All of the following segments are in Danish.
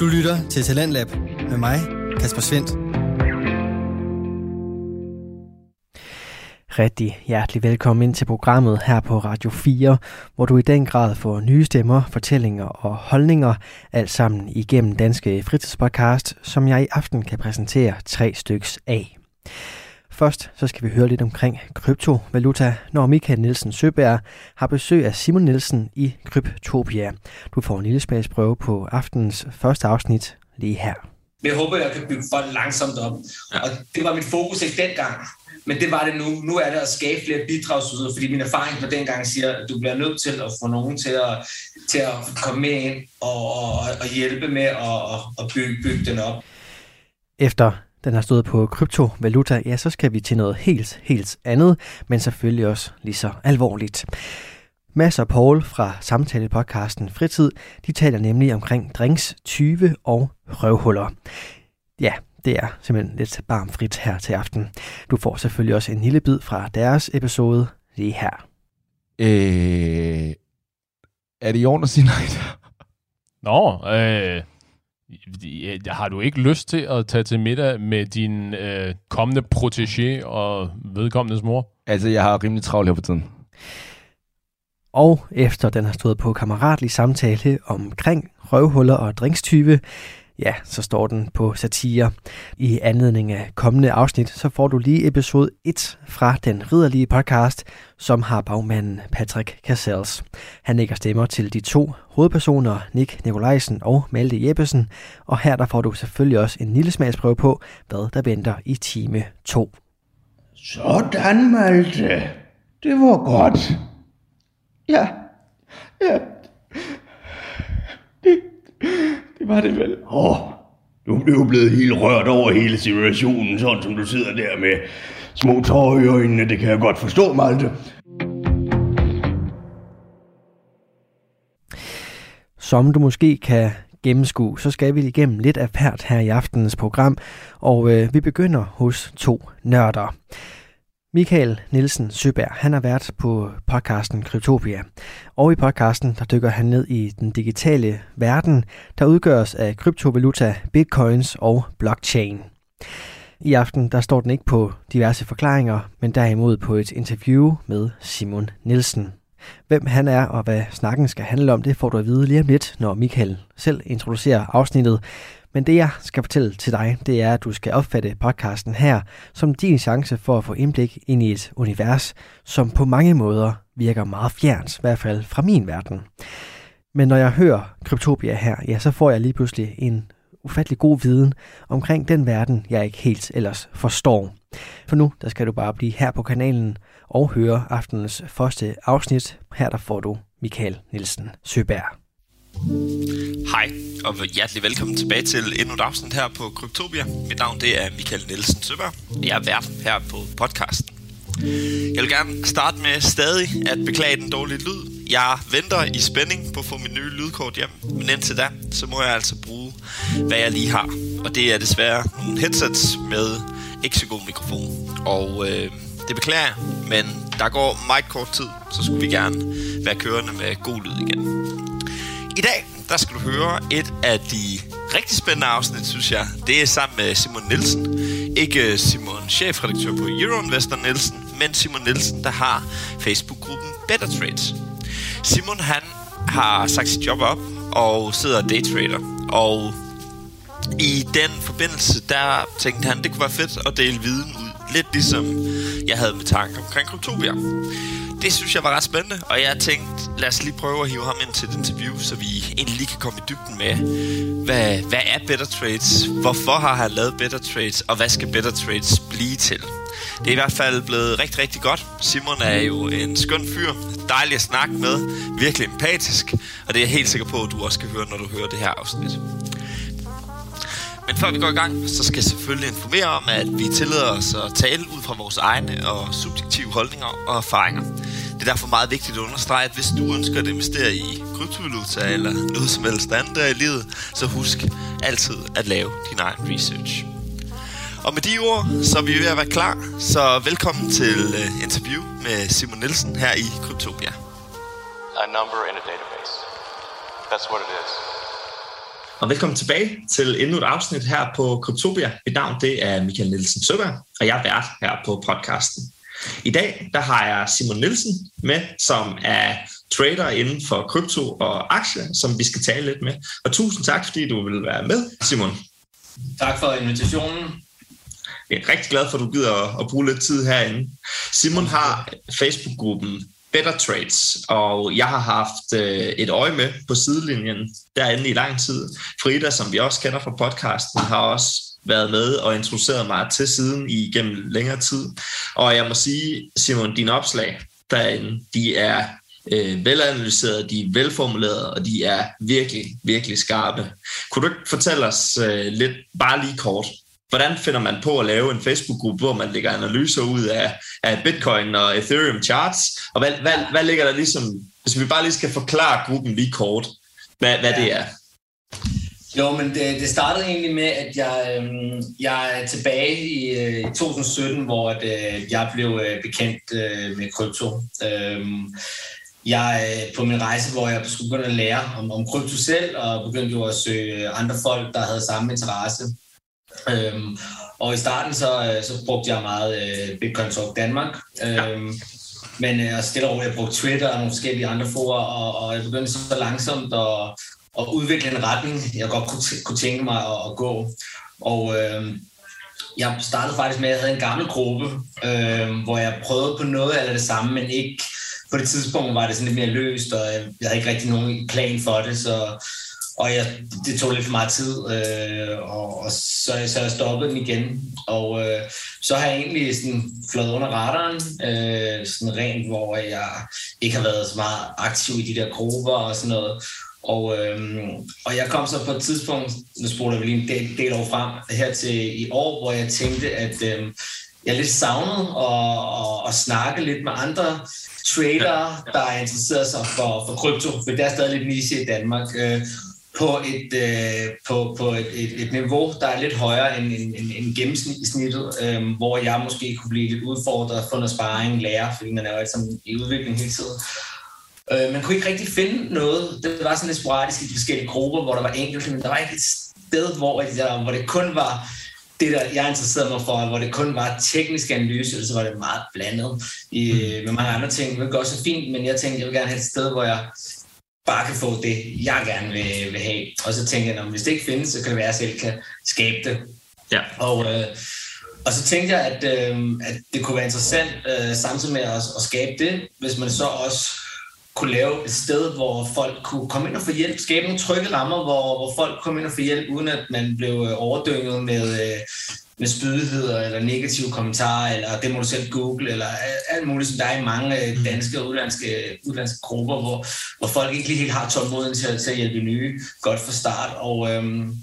Du lytter til Talentlab med mig, Kasper Svendt. Rigtig hjertelig velkommen ind til programmet her på Radio 4, hvor du i den grad får nye stemmer, fortællinger og holdninger, alt sammen igennem Danske Fritidspodcast, som jeg i aften kan præsentere tre styks af. Først så skal vi høre lidt omkring kryptovaluta, når Michael Nielsen Søberg har besøg af Simon Nielsen i Kryptopia. Du får en lille smagsprøve på aftens første afsnit lige her. Jeg håber, jeg kan bygge folk langsomt op. Ja. Og det var mit fokus ikke dengang. Men det var det nu. Nu er det at skabe flere bidragsyder, fordi min erfaring på dengang siger, at du bliver nødt til at få nogen til at, til at komme med ind og, og, og hjælpe med at, at bygge, bygge den op. Efter den har stået på kryptovaluta, ja, så skal vi til noget helt, helt andet, men selvfølgelig også lige så alvorligt. Mads og Paul fra samtalepodcasten Fritid, de taler nemlig omkring drinks, 20 og røvhuller. Ja, det er simpelthen lidt barmfrit her til aften. Du får selvfølgelig også en lille bid fra deres episode lige her. Øh, er det i orden at sige nej? Nå, øh, har du ikke lyst til at tage til middag med din øh, kommende protégé og vedkommendes mor? Altså, jeg har rimelig travlt her på tiden. Og efter den har stået på kammeratlig samtale omkring røvhuller og drinkstyve, ja, så står den på satire. I anledning af kommende afsnit, så får du lige episode 1 fra den ridderlige podcast, som har bagmanden Patrick Cassels. Han lægger stemmer til de to hovedpersoner, Nick Nikolajsen og Malte Jeppesen, og her der får du selvfølgelig også en lille smagsprøve på, hvad der venter i time 2. Sådan, Malte. Det var godt. Ja, ja. Det, det var det vel. Åh, oh, du blev jo blevet helt rørt over hele situationen, sådan som du sidder der med små tårer i øjnene. Det kan jeg godt forstå, Malte. Som du måske kan gennemskue, så skal vi igennem lidt af hvert her i aftenens program, og øh, vi begynder hos to nørder. Michael Nielsen Søberg, han har været på podcasten Kryptopia. Og i podcasten, der dykker han ned i den digitale verden, der udgøres af kryptovaluta, bitcoins og blockchain. I aften, der står den ikke på diverse forklaringer, men derimod på et interview med Simon Nielsen. Hvem han er og hvad snakken skal handle om, det får du at vide lige om lidt, når Michael selv introducerer afsnittet. Men det jeg skal fortælle til dig, det er, at du skal opfatte podcasten her som din chance for at få indblik ind i et univers, som på mange måder virker meget fjernt, i hvert fald fra min verden. Men når jeg hører Kryptopia her, ja, så får jeg lige pludselig en ufattelig god viden omkring den verden, jeg ikke helt ellers forstår. For nu, der skal du bare blive her på kanalen og høre aftenens første afsnit. Her der får du Michael Nielsen Søberg. Hej, og hjertelig velkommen tilbage til endnu et afsnit her på Kryptopia. Mit navn det er Michael Nielsen Søberg. Jeg er vært her på podcasten. Jeg vil gerne starte med stadig at beklage den dårlige lyd. Jeg venter i spænding på at få min nye lydkort hjem, men indtil da, så må jeg altså bruge, hvad jeg lige har. Og det er desværre nogle headsets med ikke så god mikrofon. Og øh, det beklager jeg, men der går meget kort tid, så skulle vi gerne være kørende med god lyd igen. I dag, der skal du høre et af de rigtig spændende afsnit, synes jeg. Det er sammen med Simon Nielsen. Ikke øh, Simon, chefredaktør på Euroinvestor Nielsen, men Simon Nielsen, der har Facebook-gruppen Better Trades. Simon, han har sagt sit job op og sidder daytrader. Og i den forbindelse, der tænkte han, det kunne være fedt at dele viden ud. Lidt ligesom jeg havde med tanke omkring Kryptopia det synes jeg var ret spændende, og jeg tænkte, lad os lige prøve at hive ham ind til et interview, så vi egentlig lige kan komme i dybden med, hvad, hvad er Better Trades? Hvorfor har han lavet Better Trades? Og hvad skal Better Trades blive til? Det er i hvert fald blevet rigtig, rigtig godt. Simon er jo en skøn fyr, dejlig at snakke med, virkelig empatisk, og det er jeg helt sikker på, at du også skal høre, når du hører det her afsnit. Men før vi går i gang, så skal jeg selvfølgelig informere om, at vi tillader os at tale ud fra vores egne og subjektive holdninger og erfaringer. Det er derfor meget vigtigt at understrege, at hvis du ønsker at investere i kryptovaluta eller noget som helst andet der i livet, så husk altid at lave din egen research. Og med de ord, så er vi ved at være klar. Så velkommen til øh, interview med Simon Nielsen her i Kryptopia. A number in a database. That's what it is og velkommen tilbage til endnu et afsnit her på Kryptopia. Mit navn det er Michael Nielsen Søberg, og jeg er vært her på podcasten. I dag der har jeg Simon Nielsen med, som er trader inden for krypto og aktier, som vi skal tale lidt med. Og tusind tak, fordi du vil være med, Simon. Tak for invitationen. Jeg er rigtig glad for, at du gider at bruge lidt tid herinde. Simon har Facebook-gruppen Better Trades, og jeg har haft øh, et øje med på sidelinjen derinde i lang tid. Frida, som vi også kender fra podcasten, har også været med og introduceret mig til siden i gennem længere tid. Og jeg må sige, Simon, dine opslag derinde, de er øh, velanalyserede, de er velformulerede, og de er virkelig, virkelig skarpe. Kunne du ikke fortælle os øh, lidt, bare lige kort, hvordan finder man på at lave en Facebook-gruppe, hvor man lægger analyser ud af, af Bitcoin og Ethereum charts, og hvad, hvad, hvad ligger der ligesom, hvis vi bare lige skal forklare gruppen lige kort, hvad, hvad ja. det er? Jo, men det, det startede egentlig med, at jeg, øh, jeg er tilbage i, øh, 2017, hvor at, øh, jeg blev øh, bekendt øh, med krypto. Øh, jeg øh, på min rejse, hvor jeg skulle begynde at lære om, om krypto selv, og begyndte jo at søge andre folk, der havde samme interesse. Øhm, og i starten så, øh, så brugte jeg meget øh, Bitcoin Talk Danmark. Øhm, men øh, stille over, jeg brugte Twitter og nogle forskellige andre forer, og, og jeg begyndte så langsomt at, at udvikle en retning, jeg godt kunne, kunne tænke mig at, at gå. Og øh, jeg startede faktisk med, at jeg havde en gammel gruppe, øh, hvor jeg prøvede på noget af det samme, men ikke på det tidspunkt var det sådan lidt mere løst, og jeg havde ikke rigtig nogen plan for det, så og jeg, det tog lidt for meget tid, øh, og, og så, så jeg stoppede den igen. Og øh, så har jeg egentlig sådan flået under radaren, øh, sådan rent, hvor jeg ikke har været så meget aktiv i de der grupper og sådan noget. Og, øh, og jeg kom så på et tidspunkt, nu spoler vi lige en del, del år frem, her til i år, hvor jeg tænkte, at øh, jeg lidt savnede at, at, at snakke lidt med andre trader, der er interesseret sig for, for krypto, for det er stadig lidt niche i Danmark. Øh, på et, øh, på, på et, et, et niveau, der er lidt højere end, end, end, end gennemsnittet, øh, hvor jeg måske kunne blive lidt udfordret, få noget sparring, lære, fordi man er jo altså i udvikling hele tiden. Øh, man kunne ikke rigtig finde noget. Det var sådan lidt sporadisk i de forskellige grupper, hvor der var enkelte, men der var ikke et sted, hvor, der, hvor det kun var det, der jeg interesserede mig for, hvor det kun var teknisk analyse, så var det meget blandet i, mm. med mange andre ting. Det var også så fint, men jeg tænkte, jeg vil gerne have et sted, hvor jeg bare kan få det, jeg gerne vil, vil have. Og så tænkte jeg, at hvis det ikke findes, så kan det være, at jeg selv kan skabe det. Ja. Og, øh, og så tænkte jeg, at, øh, at det kunne være interessant øh, samtidig med at, at skabe det, hvis man så også kunne lave et sted, hvor folk kunne komme ind og få hjælp, skabe nogle trygge rammer, hvor, hvor folk kom ind og få hjælp, uden at man blev øh, overdynget med, øh, med spydigheder eller negative kommentarer, eller det må du selv google, eller alt muligt, som der er i mange øh, mm. danske og udlandske, udlandske grupper, hvor, hvor folk ikke lige helt har tålmodigheden til, til at hjælpe nye godt fra start. Og øhm,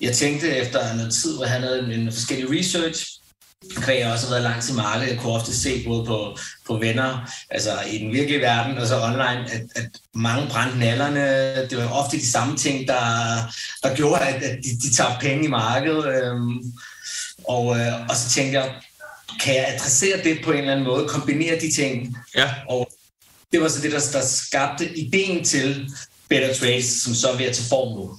jeg tænkte efter noget tid, hvor han havde en, en forskellig research, kan jeg også været langt i markedet. Jeg kunne ofte se både på, på venner, altså i den virkelige verden, og så online, at, at mange brændte nallerne. Det var ofte de samme ting, der, der gjorde, at, at de, de tabte penge i markedet. Øhm, og, øh, og så tænkte jeg, kan jeg adressere det på en eller anden måde, kombinere de ting? Ja. Og det var så det, der, der skabte ideen til Better Trades, som så er ved at tage form nu.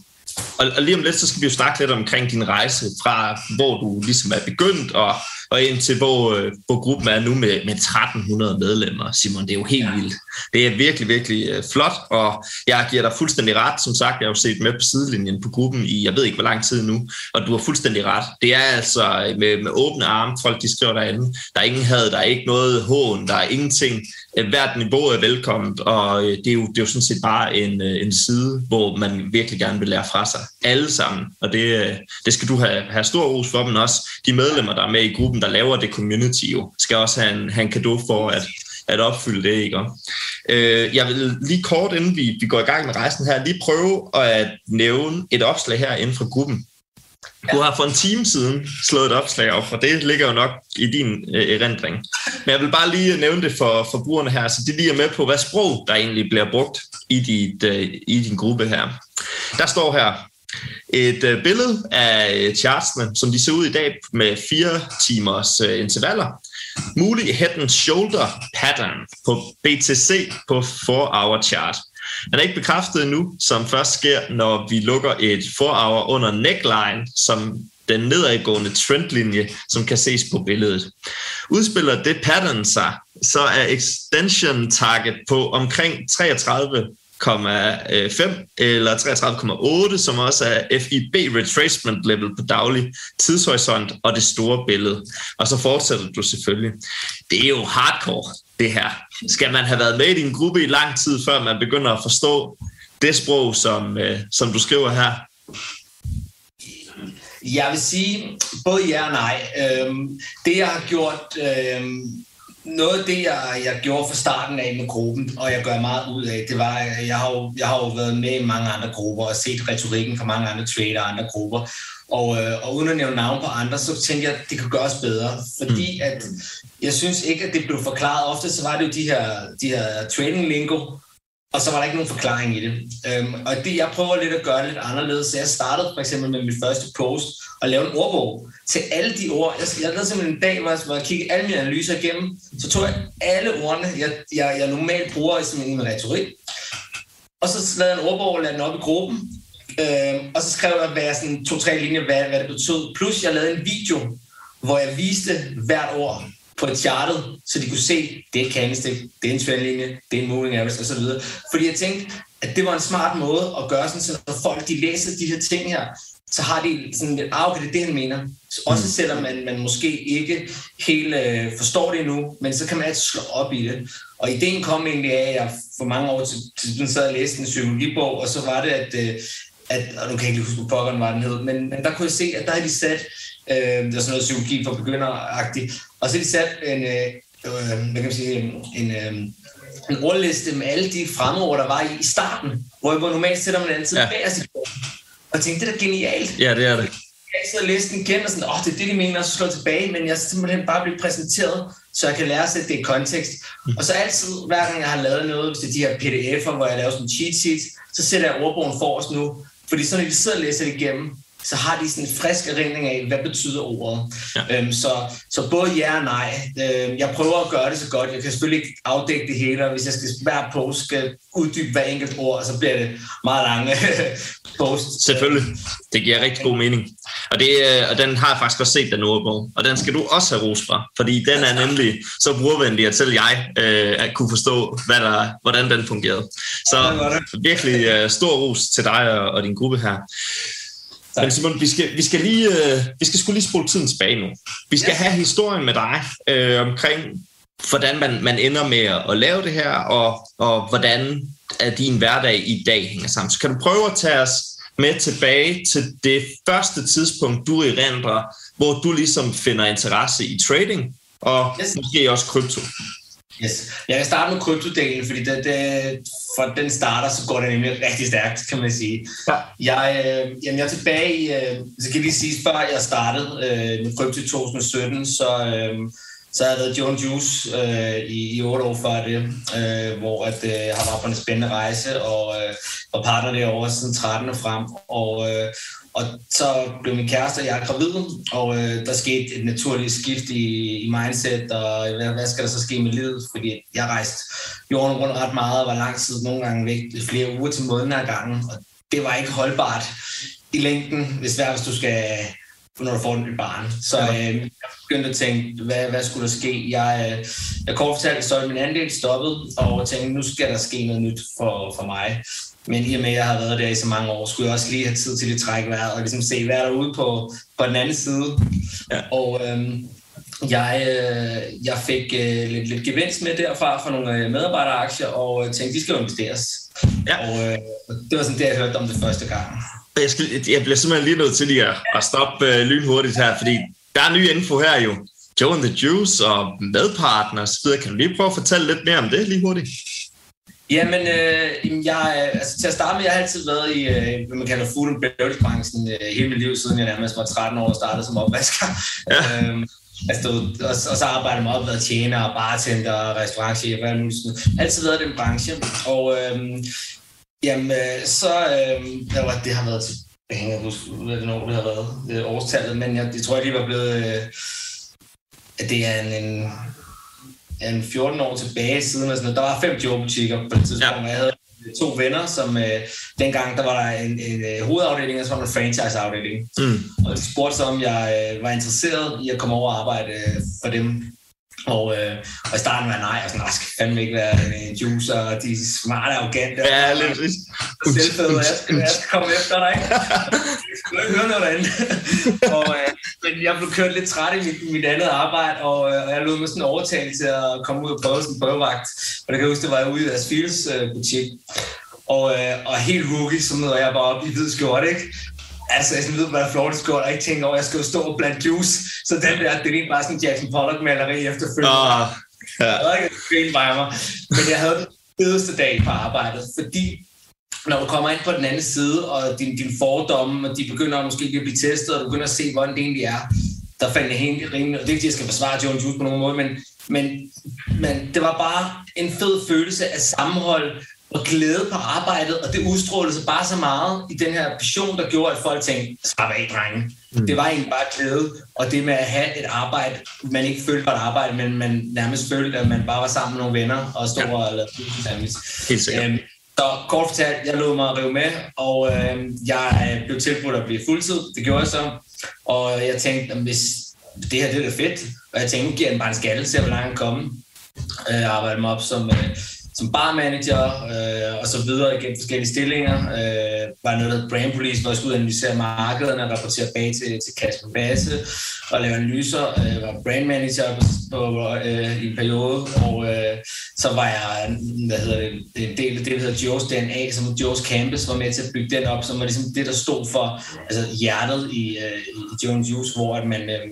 Og, og lige om lidt, så skal vi jo snakke lidt omkring din rejse fra, hvor du ligesom er begyndt, og, og ind til, hvor, øh, hvor gruppen er nu med, med 1300 medlemmer. Simon, det er jo helt ja. vildt. Det er virkelig, virkelig uh, flot, og jeg giver dig fuldstændig ret. Som sagt, jeg har jo set med på sidelinjen på gruppen i, jeg ved ikke, hvor lang tid nu, og du har fuldstændig ret. Det er altså med, med åbne arme, folk de skriver derinde. Der er ingen had, der er ikke noget hån, der er ingenting Øh, hvert niveau er velkomment, og øh, det er, jo, det er jo sådan set bare en, øh, en side, hvor man virkelig gerne vil lære fra sig. Alle sammen. Og det, det skal du have, have stor ros for, men også de medlemmer, der er med i gruppen, der laver det community jo, skal også have en, have en kado for at, at opfylde det. Ikke? Jeg vil lige kort, inden vi, vi går i gang med rejsen her, lige prøve at nævne et opslag her inden for gruppen. Du har for en time siden slået et opslag op, og det ligger jo nok i din øh, erindring. Men jeg vil bare lige nævne det for forbrugerne her, så de lige er med på, hvad sprog der egentlig bliver brugt i, dit, øh, i din gruppe her. Der står her et øh, billede af øh, chartsene, som de ser ud i dag med fire timers øh, intervaller. Mulig head and shoulder pattern på BTC på 4 hour chart. Han er ikke bekræftet endnu, som først sker, når vi lukker et forarver under neckline, som den nedadgående trendlinje, som kan ses på billedet. Udspiller det pattern sig, så er extension target på omkring 33 33,5 eller 33,8, som også er FIB retracement level på daglig tidshorisont og det store billede. Og så fortsætter du selvfølgelig. Det er jo hardcore, det her. Skal man have været med i din gruppe i lang tid, før man begynder at forstå det sprog, som, øh, som du skriver her? Jeg vil sige både ja og nej. Øhm, det jeg har gjort, øhm, noget af det, jeg, jeg gjorde fra starten af med gruppen, og jeg gør meget ud af, det var, jeg har jo, jeg har jo været med i mange andre grupper og set retorikken fra mange andre trader og andre grupper. Og, øh, og uden at nævne navn på andre, så tænker jeg, at det kan gøres bedre. Fordi mm. at jeg synes ikke, at det blev forklaret. Ofte så var det jo de her, de her trading lingo, og så var der ikke nogen forklaring i det. Øhm, og det, jeg prøver lidt at gøre det lidt anderledes. Så jeg startede for eksempel med mit første post og lave en ordbog til alle de ord. Jeg, jeg lavede simpelthen en dag, hvor jeg, hvor jeg kiggede alle mine analyser igennem. Så tog jeg alle ordene, jeg, jeg, jeg normalt bruger i min retorik. Og så lavede jeg en ordbog og lavede den op i gruppen. Øhm, og så skrev jeg hvad, sådan to-tre linjer, hvad, hvad det betød. Plus jeg lavede en video, hvor jeg viste hvert ord på et chartet, så de kunne se, det er et candlestick, det er en trendlinje, det er en moving average osv. Fordi jeg tænkte, at det var en smart måde at gøre sådan, så når folk de læser de her ting her, så har de sådan lidt, ah, okay, det er det, han mener. Også mm. selvom man, man måske ikke helt øh, forstår det endnu, men så kan man altid slå op i det. Og ideen kom egentlig af, at jeg for mange år til, til den sad og læste en psykologibog, og så var det, at, øh, at og nu kan jeg ikke huske, hvor pokkeren var den hed, men, men der kunne jeg se, at der havde de sat, øh, det var sådan noget psykologi for begynderagtigt, og så har de sat en, øh, øh, hvad kan man sige, en, øh, en ordliste med alle de fremmedord, der var i, i starten, hvor, hvor normalt sætter man altid ja. bag sig og tænkte, det er da genialt. Ja, det er det. Jeg sidder og læste den igen og sådan, åh, oh, det er det, de mener, og så slår tilbage, men jeg simpelthen bare blive præsenteret, så jeg kan lære at sætte det i kontekst. Mm. Og så altid, hver gang jeg har lavet noget, hvis det er de her pdf'er, hvor jeg laver sådan en cheat sheet, så sætter jeg ordbogen for os nu, fordi så når de sidder og læser det igennem, så har de sådan en frisk erindring af, hvad betyder ordet. Ja. Øhm, så, så både ja og nej. Øhm, jeg prøver at gøre det så godt. Jeg kan selvfølgelig ikke afdække det hele, og hvis jeg skal hver post skal uddybe hver enkelt ord, så bliver det meget lange post. Selvfølgelig. Det giver rigtig god mening. Og, det, øh, og den har jeg faktisk også set, den ordbog. Og den skal du også have ros fra, fordi den er nemlig så brugervenlig, at selv jeg øh, at kunne forstå, hvad der, hvordan den fungerede. Så virkelig øh, stor ros til dig og, og din gruppe her. Tak. Men Simon, vi skal, vi skal lige, øh, vi skal skulle lige spole tiden tilbage nu. Vi skal ja. have historien med dig øh, omkring, hvordan man, man ender med at, at lave det her, og, og hvordan er din hverdag i dag hænger sammen. Så kan du prøve at tage os med tilbage til det første tidspunkt, du erindrer, hvor du ligesom finder interesse i trading, og yes. måske også krypto. Yes. Jeg kan starte med kryptodelen, fordi det, det, for den starter, så går det nemlig rigtig stærkt, kan man sige. Ja. Jeg, øh, jamen jeg er tilbage i, øh, så kan vi sige, før jeg startede øh, med krypto i 2017, så, øh, så har jeg været John Juice øh, i, i otte år før det, øh, hvor at, øh, jeg har været på en spændende rejse, og øh, var partner derovre siden 13 og frem, og, øh, og så blev min kæreste og jeg gravid, og øh, der skete et naturligt skift i, i mindset, og hvad, hvad skal der så ske med livet? Fordi jeg rejste jorden rundt ret meget, og var lang tid nogle gange væk, flere uger til måneden af gangen, og det var ikke holdbart i længden, hvis hvis du skal når du får et barn. Så øh, jeg begyndte at tænke, hvad, hvad skulle der ske? Jeg, øh, jeg kort fortalt, så min andel stoppet, og tænkte, nu skal der ske noget nyt for, for mig. Men i og med, at jeg har været der i så mange år, skulle jeg også lige have tid til at trække vejret og ligesom se, hvad er der ude på, på den anden side. Ja. Og øhm, jeg, øh, jeg fik øh, lidt, lidt gevinst med derfra fra nogle øh, medarbejderaktier, og øh, tænkte, de skal jo investeres. Ja. Og øh, det var sådan det, jeg hørte om det første gang. Jeg, skal, jeg bliver simpelthen lige nødt til lige at, at stoppe øh, lynhurtigt her, fordi der er ny info her jo. Joe and the Juice og medpartner osv. Kan du lige prøve at fortælle lidt mere om det lige hurtigt? Jamen, øh, jeg, altså, til at starte med, jeg har altid været i, øh, hvad man kalder food and beverage-branchen øh, hele mit liv, siden jeg nærmest var 13 år og startede som opvasker. Ja. Øhm, altså, og, og, så arbejder jeg meget, været tjener, bartender, restaurantchef, hvad nu sådan. Altid været i den branche. Og øhm, jamen, øh, så, øh, hvad var det, har været jeg hænger huske, hvad det, det har været, det årstallet, men jeg, jeg tror, jeg lige var blevet, øh, at det er en, en en 14 år tilbage siden, og sådan Der var fem jobbutikker på det tidspunkt, ja. jeg havde to venner, som øh, dengang der var der en, en, en hovedafdeling, og så var der en franchise-afdeling. Mm. Og de spurgte så, om jeg øh, var interesseret i at komme over og arbejde øh, for dem. Og, øh, og i starten var nej, og sådan, skal fandme ikke være en juicer, og de smarte og arrogante. Ja, lidt præcis. Selvfede, jeg skal, jeg skal komme efter dig. Jeg skal ikke høre noget derinde. og, øh, men jeg blev kørt lidt træt i mit, mit andet arbejde, og, øh, og jeg lod mig sådan overtale til at komme ud og prøve sådan en prøvevagt. Og det kan jeg huske, det var jeg ude i deres Fields øh, butik. Og, øh, og helt rookie, så møder jeg bare op i hvid skjorte, ikke? Altså, jeg ved, hvad flot skjort, og ikke tænker over, at jeg skal jo stå og blande juice. Så den der, det er bare sådan en Jackson Pollock-maleri efterfølgende. Nå, ja. Jeg havde ikke grine mig. Men jeg havde den fedeste dag på arbejdet, fordi når du kommer ind på den anden side, og din, din fordomme, og de begynder måske at blive testet, og du begynder at se, hvordan det egentlig er, der fandt jeg helt rimelig, og det er ikke, jeg skal forsvare John Juice på nogen måde, men, men, men det var bare en fed følelse af sammenhold, og glæde på arbejdet, og det udstrålede sig bare så meget i den her passion, der gjorde, at folk tænkte, slap af, drenge. Mm. Det var egentlig bare glæde, og det med at have et arbejde, man ikke følte var et arbejde, men man nærmest følte, at man bare var sammen med nogle venner, og stod ja. og lavede sandwich. Helt sikkert. Øhm, så kort fortalt, jeg lod mig rive med, og øh, jeg blev tilbudt at blive fuldtid. Det gjorde jeg så. Og jeg tænkte, hvis det her det er fedt, og jeg tænkte, nu giver den bare en skalle, se hvor langt jeg komme. Jeg arbejdede mig op som... Øh, som barmanager øh, og så videre igennem forskellige stillinger. Øh, var noget, der Brand Police, hvor jeg skulle analysere markederne og rapportere bag til, til Kasper Basse og lave analyser. Øh, var brand manager på, på, øh, i en periode, og øh, så var jeg hvad hedder det, en del af det, der hedder Joe's DNA, som Joe's Campus var med til at bygge den op, som var ligesom det, der stod for altså hjertet i, øh, i Jones Juice, hvor at man øh,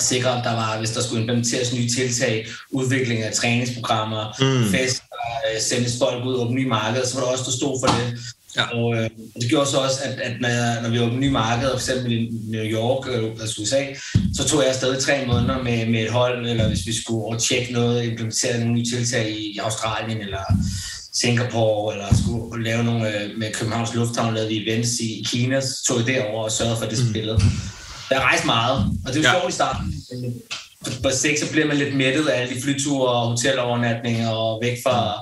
sikre, at der var, hvis der skulle implementeres nye tiltag, udvikling af træningsprogrammer, mm. fest, øh, sendes folk ud og nye markeder, så var der også, der stod for det. Ja. Og øh, det gjorde så også, at, at når, jeg, når vi åbnede nye markeder, for eksempel i New York eller altså USA, så tog jeg stadig tre måneder med, med et hold, eller hvis vi skulle overtjekke noget, implementere nogle nye tiltag i Australien eller Singapore, eller skulle lave nogle med Københavns Lufthavn, lavede vi events i Kina, så tog jeg derover og sørgede for, at det mm. Jeg rejste meget, og det er jo ja. sjovt i starten. På seks så bliver man lidt mættet af alle de flyture og hotelovernatninger og væk fra,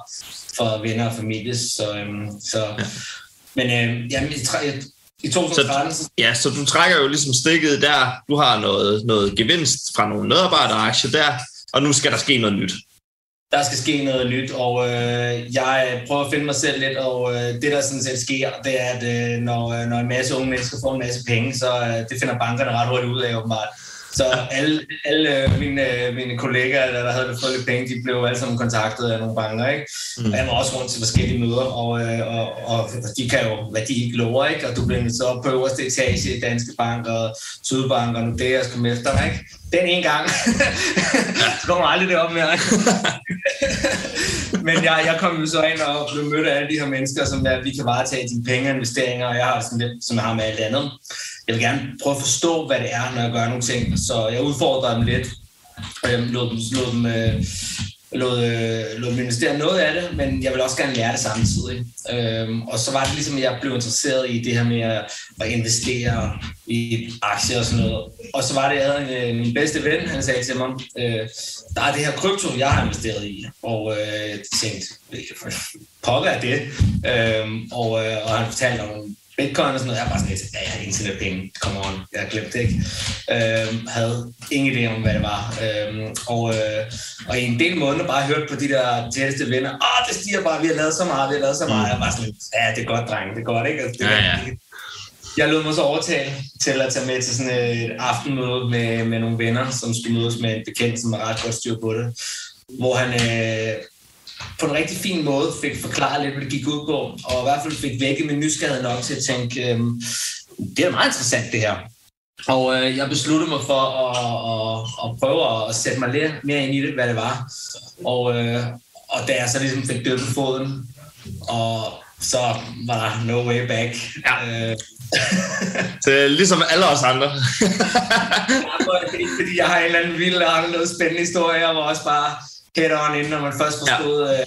fra venner og familie. Så, øhm, så, ja. Men øh, jamen, i, i 2013... Så, ja, så du trækker jo ligesom stikket der. Du har noget, noget gevinst fra nogle medarbejderaktier der, og nu skal der ske noget nyt der skal ske noget nyt, og øh, jeg prøver at finde mig selv lidt, og øh, det der sådan set sker, det er, at øh, når, øh, når en masse unge mennesker får en masse penge, så øh, det finder bankerne ret hurtigt ud af, åbenbart. Så alle, alle øh, mine, mine kollegaer, der havde fået lidt penge, de blev alle sammen kontaktet af nogle banker, ikke? Mm. Og jeg var også rundt til forskellige møder, og, øh, og, og de kan jo, hvad de ikke lover, ikke? Og du bliver så op på øverste etage i Danske Bank og Sydbank og Nordea skal komme efter dig, ikke? Den ene gang. så kommer aldrig det op mere. Men jeg, jeg kom jo så ind og blev mødt af alle de her mennesker, som er, vi kan varetage dine penge og investeringer, og jeg har sådan lidt, som jeg har med alt andet. Jeg vil gerne prøve at forstå, hvad det er, når jeg gør nogle ting. Så jeg udfordrer dem lidt. Jeg lod dem, lod dem øh, lod, øh, lod dem investere noget af det, men jeg vil også gerne lære det samtidig. Øhm, og så var det ligesom, at jeg blev interesseret i det her med at, at investere i aktier og sådan noget. Og så var det, jeg havde en, min bedste ven, han sagde til mig, øh, der er det her krypto, jeg har investeret i. Og øh, jeg tænkte, pokker er det? Øhm, og, øh, og han fortalte om Bitcoin og sådan noget, jeg var bare sådan lidt, ja, jeg har internet penge, come on, jeg har glemt det ikke. Øhm, havde ingen idé om, hvad det var. Øhm, og, øh, og i en del måneder bare hørt på de der tætteste venner, åh, det stiger bare, vi har lavet så meget, vi har lavet så meget. Mm. Jeg var sådan lidt, ja, det er godt, dreng, det er godt, ikke? Altså, det, ja, ja. Jeg lod mig så overtale til at tage med til sådan et aftenmøde med, med nogle venner, som skulle mødes med en bekendt, som har ret godt styr på det. Hvor han, øh, på en rigtig fin måde fik forklaret lidt, hvad det gik ud på, og i hvert fald fik vækket min nysgerrighed nok til at tænke, øh, det er meget interessant det her. Og øh, jeg besluttede mig for at, at, at prøve at sætte mig lidt mere ind i det, hvad det var. Og, øh, og da jeg så ligesom fik på foden, og så var der no way back. Ja. Øh, det er ligesom alle os andre. fordi jeg har en eller anden vild og spændende historie, var også bare head on inden, når man først forstod ja. uh,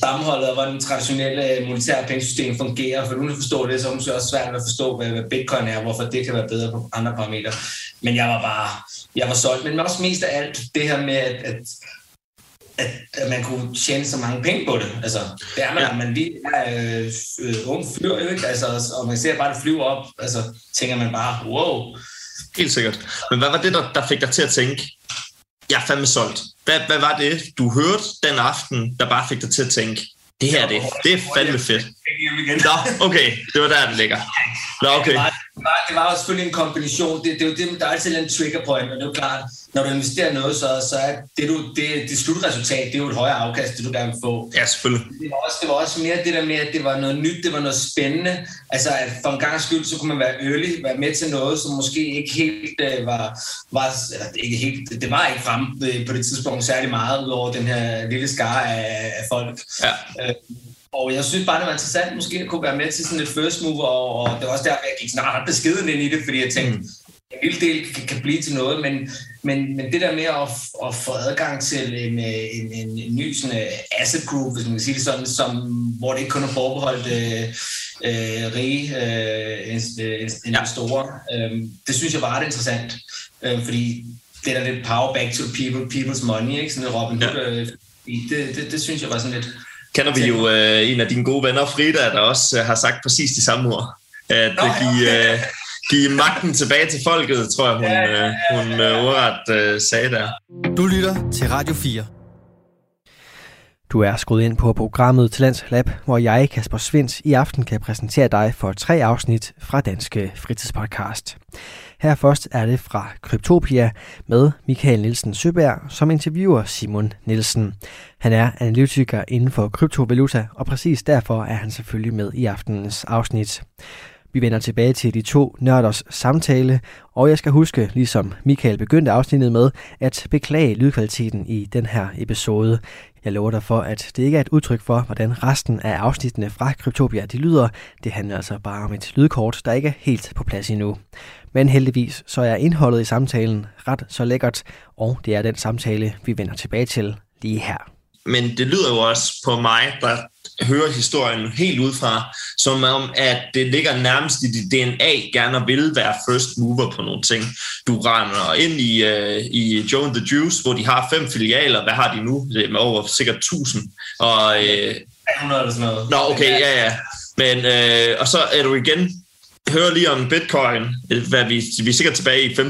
sammenholdet og hvordan den traditionelle øh, monetære pengesystem fungerer. For nu at forstå det, så er det også svært at forstå, hvad, hvad bitcoin er, hvorfor det kan være bedre på andre parametre. Men jeg var bare, jeg var solgt. Men også mest af alt det her med, at, at at, at man kunne tjene så mange penge på det. Altså, det er man, ja. man lige er øh, øh, ung fyr, ikke? Altså, og man ser bare, det flyver op, altså, tænker man bare, wow. Helt sikkert. Men hvad var det, der, der fik dig til at tænke, jeg er fandme solgt. Hvad, hvad var det, du hørte den aften, der bare fik dig til at tænke, det her, det, det er fandme fedt. Nå, okay, det var der, den ligger. Nå, okay. Det var, det var jo selvfølgelig en kombination. Det, det er jo det, der er altid en trigger point, og det er jo klart, når du investerer noget, så, så er det, du, det, det slutresultat, det er jo et højere afkast, det du gerne vil få. Ja, selvfølgelig. Det var, også, det var også mere det der med, at det var noget nyt, det var noget spændende. Altså, at for en gang skyld, så kunne man være early, være med til noget, som måske ikke helt uh, var, var eller ikke helt, det, var ikke frem uh, på det tidspunkt særlig meget, udover den her lille skare af, af folk. Ja. Uh, og jeg synes bare, det var interessant måske at kunne være med til sådan et first mover, og, det var også derfor, jeg gik sådan ret beskeden ind i det, fordi jeg tænkte, mm. en lille del kan, kan blive til noget, men, men, men det der med at, at få adgang til en, en, en, en ny sådan, asset group, hvis man kan sige det sådan, som, hvor det ikke kun er forbeholdt øh, øh, rige øh, investorer, øh, det synes jeg var ret interessant, øh, fordi det der lidt power back to people, people's money, ikke? sådan Robin Hood, ja. øh, det, det, det synes jeg var sådan lidt kender vi jo øh, en af dine gode venner, Frida, der også øh, har sagt præcis de samme ord. At Nå, give, øh, give magten tilbage til folket, tror jeg, hun, ja. hun øh, ordret øh, sagde der. Du lytter til Radio 4. Du er skruet ind på programmet Talents Lab, hvor jeg, Kasper Svens, i aften kan præsentere dig for tre afsnit fra Danske Fritidspodcast. Her først er det fra Kryptopia med Michael Nielsen Søberg, som interviewer Simon Nielsen. Han er analytiker inden for kryptovaluta, og præcis derfor er han selvfølgelig med i aftenens afsnit. Vi vender tilbage til de to nørders samtale, og jeg skal huske, ligesom Michael begyndte afsnittet med, at beklage lydkvaliteten i den her episode. Jeg lover dig for, at det ikke er et udtryk for, hvordan resten af afsnittene fra Kryptopia de lyder. Det handler altså bare om et lydkort, der ikke er helt på plads endnu. Men heldigvis så er indholdet i samtalen ret så lækkert, og det er den samtale, vi vender tilbage til lige her. Men det lyder jo også på mig, der hører historien helt ud fra, som om, at det ligger nærmest i dit DNA, gerne vil være first mover på nogle ting. Du render ind i, uh, i Joe and the Juice, hvor de har fem filialer. Hvad har de nu? Det er med over sikkert 1000. Og, uh, 100 eller sådan noget. Nå, okay, ja, ja. Men, uh, og så er du igen hører lige om bitcoin, hvad vi, vi er sikkert tilbage i 15-16,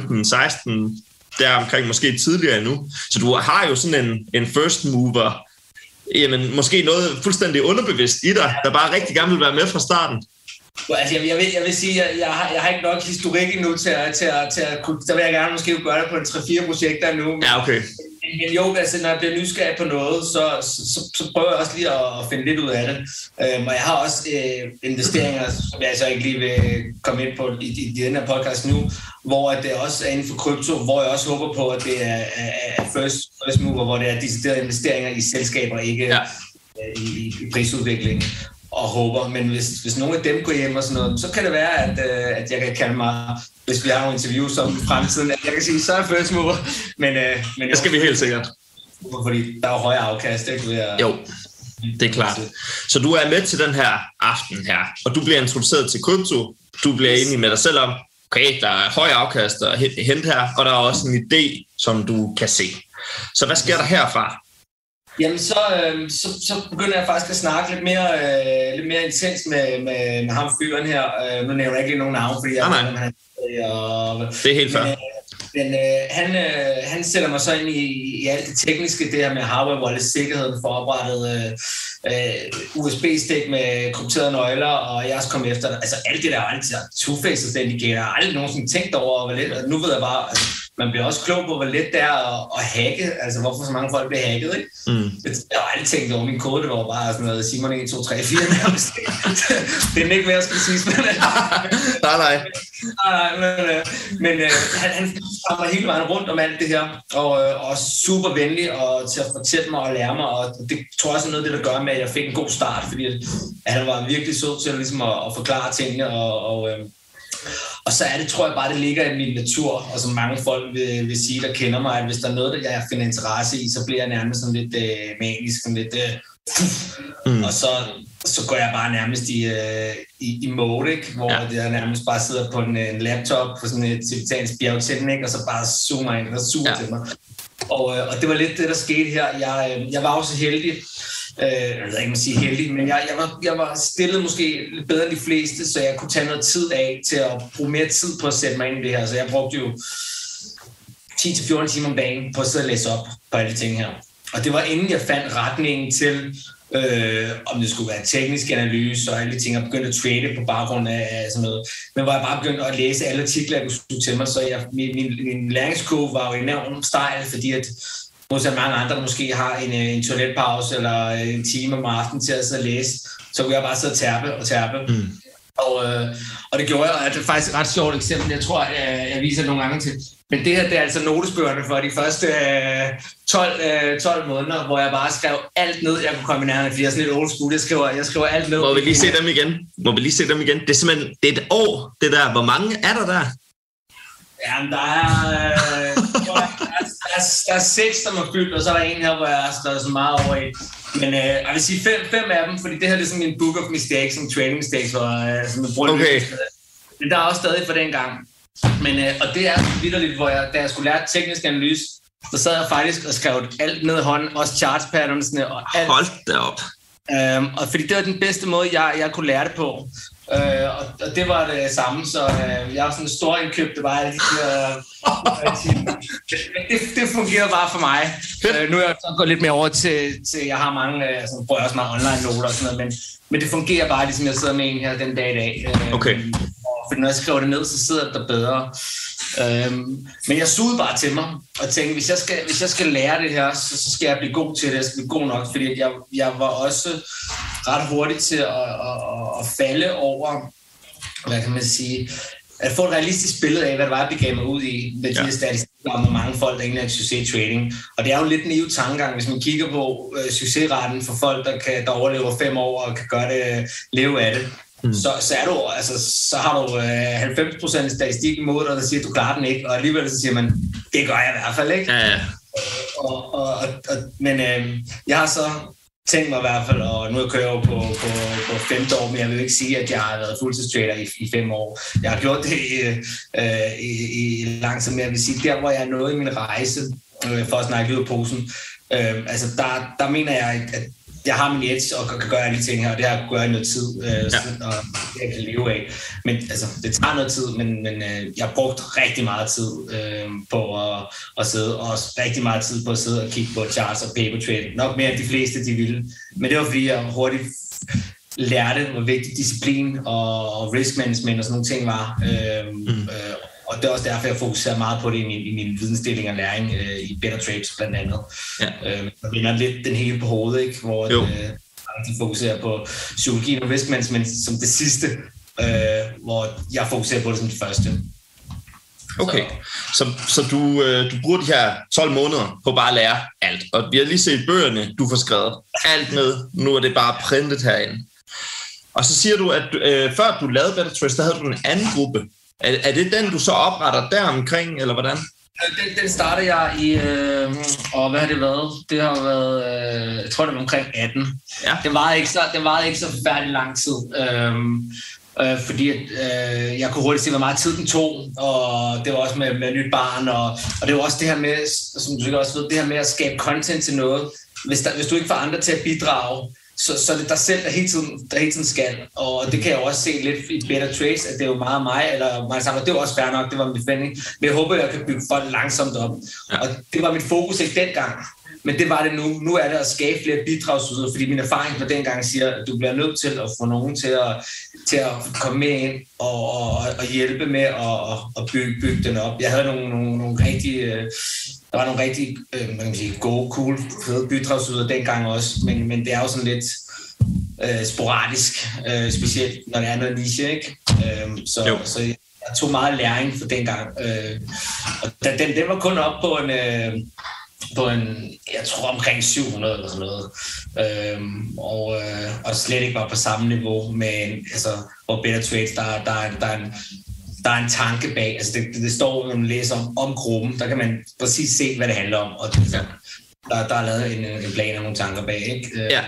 der omkring måske tidligere endnu. Så du har jo sådan en, en first mover, jamen måske noget fuldstændig underbevidst i dig, der bare rigtig gerne vil være med fra starten. Altså, jeg, jeg, vil, jeg vil sige, jeg, jeg, har, jeg har ikke nok historik endnu til at, til at, til at kunne... Der vil jeg gerne måske gøre det på en 3-4 projekter nu. Men, ja, okay. Men jo, altså, når jeg bliver nysgerrig på noget, så, så, så prøver jeg også lige at, at finde lidt ud af det. Øhm, og jeg har også øh, investeringer, som jeg så ikke lige vil komme ind på i, i, i den her podcast nu, hvor det også er inden for krypto, hvor jeg også håber på, at det er, er first, first mover, hvor det er deciderede investeringer i selskaber, ikke ja. Øh, i, i prisudvikling og håber. Men hvis, hvis nogle af dem går hjem og sådan noget, så kan det være, at, øh, at jeg kan kalde mig, hvis vi har nogle interviews om fremtiden, at jeg kan sige, så er first mover. Men, øh, men det skal vi helt sikkert. Fordi der er jo højere afkast, ikke? Ved at, jo, det er klart. Så du er med til den her aften her, og du bliver introduceret til krypto. Du bliver enig med dig selv om, okay, der er høj afkast at hente her, og der er også en idé, som du kan se. Så hvad sker der herfra? Jamen, så, øh, så, så begynder jeg faktisk at snakke lidt mere, øh, lidt mere intens med, med, med ham fyren her. Øh, nu nævner jeg ikke lige nogen navn, fordi jeg... Nej, nej. Han, og, det er helt fair. Men, men øh, han, øh, han sætter mig så ind i, i alt det tekniske, det her med hardware wallet, sikkerheden for oprettet øh, øh, USB-stik med krypterede nøgler, og jeg også kommet efter. Altså alt det der, alt det der two-face authenticator, jeg har aldrig nogensinde tænkt over, lidt, nu ved jeg bare, altså, man bliver også klog på, hvor let det er at, at hacke, altså hvorfor så mange folk bliver hacket, ikke? Mm. Jeg har aldrig tænkt over min kode, det var bare sådan noget Simon 1, 2, 3, 4 nærmest. det er ikke, hvad jeg sige, men... nej, nej. Nej, men, øh, men øh, han, han kommer hele vejen rundt om alt det her, og, øh, og super venlig og til at fortælle mig og lære mig, og det tror jeg også er noget af det, der gør med, at jeg fik en god start, fordi at, at han var virkelig sød til ligesom at, at forklare tingene, og, og øh, og så er det, tror jeg bare, det ligger i min natur, og som mange folk vil, vil sige, der kender mig, at hvis der er noget, der jeg finder interesse i, så bliver jeg nærmest sådan lidt øh, manisk, sådan lidt... Øh, mm. Og så, så går jeg bare nærmest i, øh, i, i mode, ikke? hvor ja. jeg nærmest bare sidder på en, en laptop på sådan et tibetansk bjergtænding, og så bare zoomer ind og suger ja. til mig. Og, øh, og det var lidt det, der skete her. Jeg, øh, jeg var også heldig, øh, jeg ved ikke, man siger heldig, men jeg, jeg, var, jeg var stillet måske lidt bedre end de fleste, så jeg kunne tage noget tid af til at bruge mere tid på at sætte mig ind i det her. Så jeg brugte jo 10-14 timer om dagen på at sidde og læse op på alle de ting her. Og det var inden jeg fandt retningen til, øh, om det skulle være teknisk analyse og alle de ting, og begyndte at trade på baggrund af sådan noget. Men hvor jeg bare begyndte at læse alle artikler, jeg kunne til mig, så jeg, min, min, min læringskurve var jo enormt stejl, fordi at modsat mange andre, der måske har en, en toiletpause eller en time om aftenen til at sidde og læse, så kunne jeg bare sidde og tærpe og tærpe. Mm. Og, øh, og det gjorde jeg, og det er faktisk et ret sjovt eksempel, jeg tror, jeg, jeg viser nogle gange til. Men det her, det er altså notesbøgerne for de første øh, 12, øh, 12 måneder, hvor jeg bare skrev alt ned, jeg kunne komme i nærheden, fordi jeg er sådan lidt old school, jeg skriver, jeg skriver alt ned. Må vi lige se dem igen? Må vi lige se dem igen? Det er simpelthen, det er et år, det der. Hvor mange er der der? Jamen, der er, øh, der, er, der, er, der er seks, som er fyldt, og så er der en her, hvor jeg har skrevet så meget over i. Men øh, jeg vil sige fem, fem af dem, fordi det her det er sådan en book of mistakes, en training mistakes, hvor, øh, som jeg bruger Okay. Men der er også stadig for den gang. Men, øh, og det er vidderligt, hvor jeg, da jeg skulle lære teknisk analyse, så sad jeg faktisk og skrev alt ned i hånden, også charts patternsene og alt. Hold da op. Øhm, og fordi det var den bedste måde, jeg, jeg kunne lære det på. Øh, og, og det var det samme, så øh, jeg var sådan en stor indkøb, det var alle de der... Øh, det, det fungerer bare for mig. Øh, nu er jeg så gået lidt mere over til, til jeg har mange, øh, sådan, bruger jeg også meget online noter og sådan noget, men, men det fungerer bare, ligesom jeg sidder med en her den dag i dag. Øh, Okay. For når jeg skriver det ned, så sidder det der bedre. Øhm, men jeg sugede bare til mig og tænkte, hvis jeg skal, hvis jeg skal lære det her, så, så skal jeg blive god til det. Jeg skal blive god nok, fordi at jeg, jeg var også ret hurtig til at, at, at, at falde over, hvad kan man sige, at få et realistisk billede af, hvad det var, jeg begav mig ud i med de Ja. her statistikker om, hvor mange folk, der egentlig succes i trading. Og det er jo lidt en naiv tankegang, hvis man kigger på øh, succesraten for folk, der, kan, der overlever fem år og kan gøre det, leve af det. Mm. Så, så, er du, altså, så har du øh, 90% statistik imod dig, der siger, at du klarer den ikke, og alligevel så siger man, det gør jeg i hvert fald ikke. Ja, ja. Og, og, og, og, men øh, jeg har så tænkt mig i hvert fald, og nu kører jeg jo på, på, på femte år, men jeg vil ikke sige, at jeg har været fuldtidstrader i, i fem år. Jeg har gjort det i, øh, i, i lang tid, men jeg vil sige, der hvor jeg er nået i min rejse, øh, for at snakke ud af posen, øh, altså der, der mener jeg, at jeg har min edge og kan gøre alle de ting her, og det har jeg gøre i noget tid, øh, ja. sådan, og jeg kan leve af. Men altså, det tager noget tid, men, men øh, jeg har brugt rigtig meget tid øh, på at, at sidde, og også rigtig meget tid på at sidde og kigge på charts og paper trade. Nok mere end de fleste, de ville. Men det var fordi, jeg hurtigt lærte, hvor vigtig disciplin og, og risk management og sådan nogle ting var. Øh, mm. øh, og det er også derfor, jeg fokuserer meget på det i min, i min vidensdeling og læring øh, i Better Trades blandt andet. Ja. Øh, jeg vender lidt den hele på hovedet, ikke? hvor Jo. øh, de fokuserer på psykologi og risk management som det sidste, øh, hvor jeg fokuserer på det som det første. Okay, så, så du, øh, du bruger de her 12 måneder på bare at lære alt. Og vi har lige set bøgerne, du får skrevet alt ned. Nu er det bare printet herinde. Og så siger du, at øh, før du lavede Better Trust, der havde du en anden gruppe. Er, er det den, du så opretter der omkring, eller hvordan? Den, den startede jeg i, øh, og hvad har det været? Det har været, øh, jeg tror det var omkring 18. Ja. Det varede ikke så, det varede ikke så forfærdelig lang tid. Øhm, øh, fordi at, øh, jeg kunne hurtigt se, hvor meget tid den tog, og det var også med, med nyt barn, og, og det var også det her med, som du sikkert også ved, det her med at skabe content til noget. Hvis, der, hvis du ikke får andre til at bidrage, så, så er det dig selv, der hele, tiden, der hele tiden skal. Og det kan jeg jo også se lidt i Better Trades, at det er jo meget mig, eller mig sammen. Det var også fair nok, det var min forventning. Men jeg håber, jeg kan bygge folk langsomt op. Ja. Og det var mit fokus ikke dengang. Men det var det nu. Nu er det at skabe flere bidragsydere, fordi min erfaring fra dengang siger, at du bliver nødt til at få nogen til at, til at komme med ind og, og, og hjælpe med at, at bygge, bygge den op. Jeg havde nogle, nogle, nogle rigtig, øh, der var nogle rigtig øh, hvad kan man sige, gode, cool, fede bidragsydere dengang også, men, men det er jo sådan lidt øh, sporadisk, øh, specielt når det er noget niche, ikke? Øh, så, Jo. så jeg tog meget læring for dengang. Øh, og den, den, den var kun op på en... Øh, på en, jeg tror omkring 700 eller sådan noget. Øhm, og, øh, og slet ikke var på samme niveau med, altså, hvor Better Trades, der, der, der, der, er en, der er en tanke bag. Altså, det, det står, når man læser om, om gruppen, der kan man præcis se, hvad det handler om. Og det, der, der er lavet en, en plan og nogle tanker bag, ikke? Øh, ja.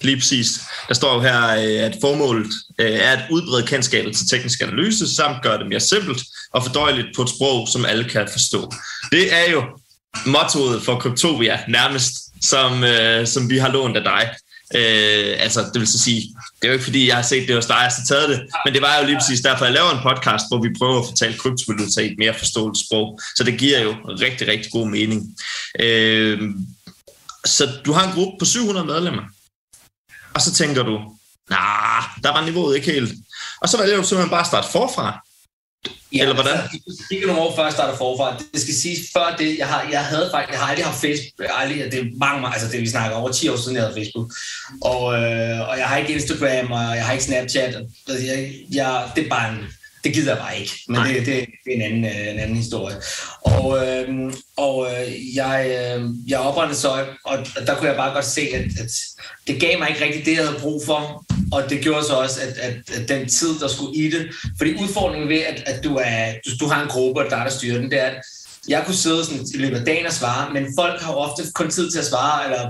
Lige præcis. Der står jo her, øh, at formålet øh, er at udbrede kendskabet til teknisk analyse, samt gøre det mere simpelt og fordøjeligt på et sprog, som alle kan forstå. Det er jo mottoet for Kryptovia, nærmest, som, øh, som vi har lånt af dig. Øh, altså, det vil så sige, det er jo ikke fordi, jeg har set det hos dig, jeg har taget det, men det var jo lige præcis derfor, jeg laver en podcast, hvor vi prøver at fortælle kryptovaluta i et mere forståeligt sprog. Så det giver jo rigtig, rigtig god mening. Øh, så du har en gruppe på 700 medlemmer, og så tænker du, nah, der var niveauet ikke helt. Og så vælger du simpelthen bare at starte forfra. Ja, Eller hvordan? Altså, det gik nogle år før jeg startede forfra. Det skal sige før det, jeg har, jeg havde faktisk, jeg har aldrig haft Facebook, jeg aldrig, det er mange, mange, altså det vi snakker over 10 år siden, jeg havde Facebook. Og, øh, og jeg har ikke Instagram, og jeg har ikke Snapchat. Altså, jeg, jeg, det er bare en, det gider jeg bare ikke. Men det, det, det er en anden, øh, en anden historie. Og, øh, og øh, jeg, øh, jeg oprettede så, og der kunne jeg bare godt se, at, at det gav mig ikke rigtig det, jeg havde brug for. Og det gjorde så også, at, at, at den tid, der skulle i det... Fordi udfordringen ved, at, at du, er, du, du har en gruppe, og der er der styrer den, det er, at jeg kunne sidde sådan i løbet af dagen og svare, men folk har ofte kun tid til at svare, eller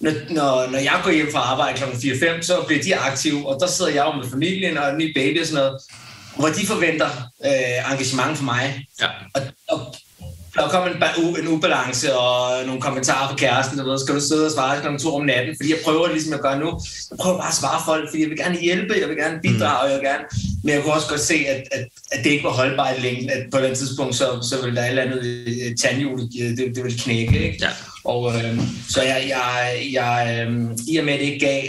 når, når, når jeg går hjem fra arbejde kl. 4-5, så bliver de aktive, og der sidder jeg jo med familien og en ny baby og sådan noget, hvor de forventer øh, engagement fra mig. Ja. Og, og der kom en, ba- en ubalance og nogle kommentarer fra kæresten, ved, skal du sidde og svare kl. 2 om natten, fordi jeg prøver ligesom jeg gør nu. Jeg prøver bare at svare folk, fordi jeg vil gerne hjælpe, jeg vil gerne bidrage, og jeg vil gerne, men jeg kunne også godt se, at, at, at det ikke var holdbart i længden, at på den tidspunkt, så, så ville der et eller andet øh, tandhjul, det, det ville knække, ikke? Ja. Og øh, så jeg, jeg, jeg øh, i og med, at det ikke gav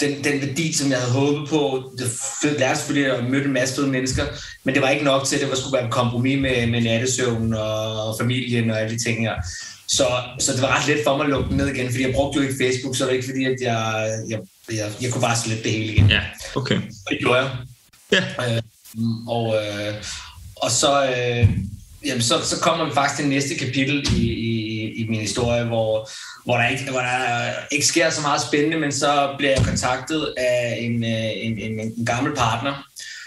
den, den værdi, som jeg havde håbet på. Det lærte selvfølgelig at møde en masse fede mennesker, men det var ikke nok til, at det var skulle være en kompromis med, med nattesøvn og familien og alle de ting her. Så, så det var ret let for mig at lukke den ned igen, fordi jeg brugte jo ikke Facebook, så det var ikke fordi, at jeg, jeg, jeg, jeg kunne bare slette det hele igen. Ja, okay. Og det gjorde jeg. Ja. Øh, og, øh, og så, øh, jamen, så, så kommer vi faktisk til næste kapitel i, i, i min historie, hvor, hvor, der ikke, hvor der ikke sker så meget spændende, men så bliver jeg kontaktet af en, en, en, en gammel partner,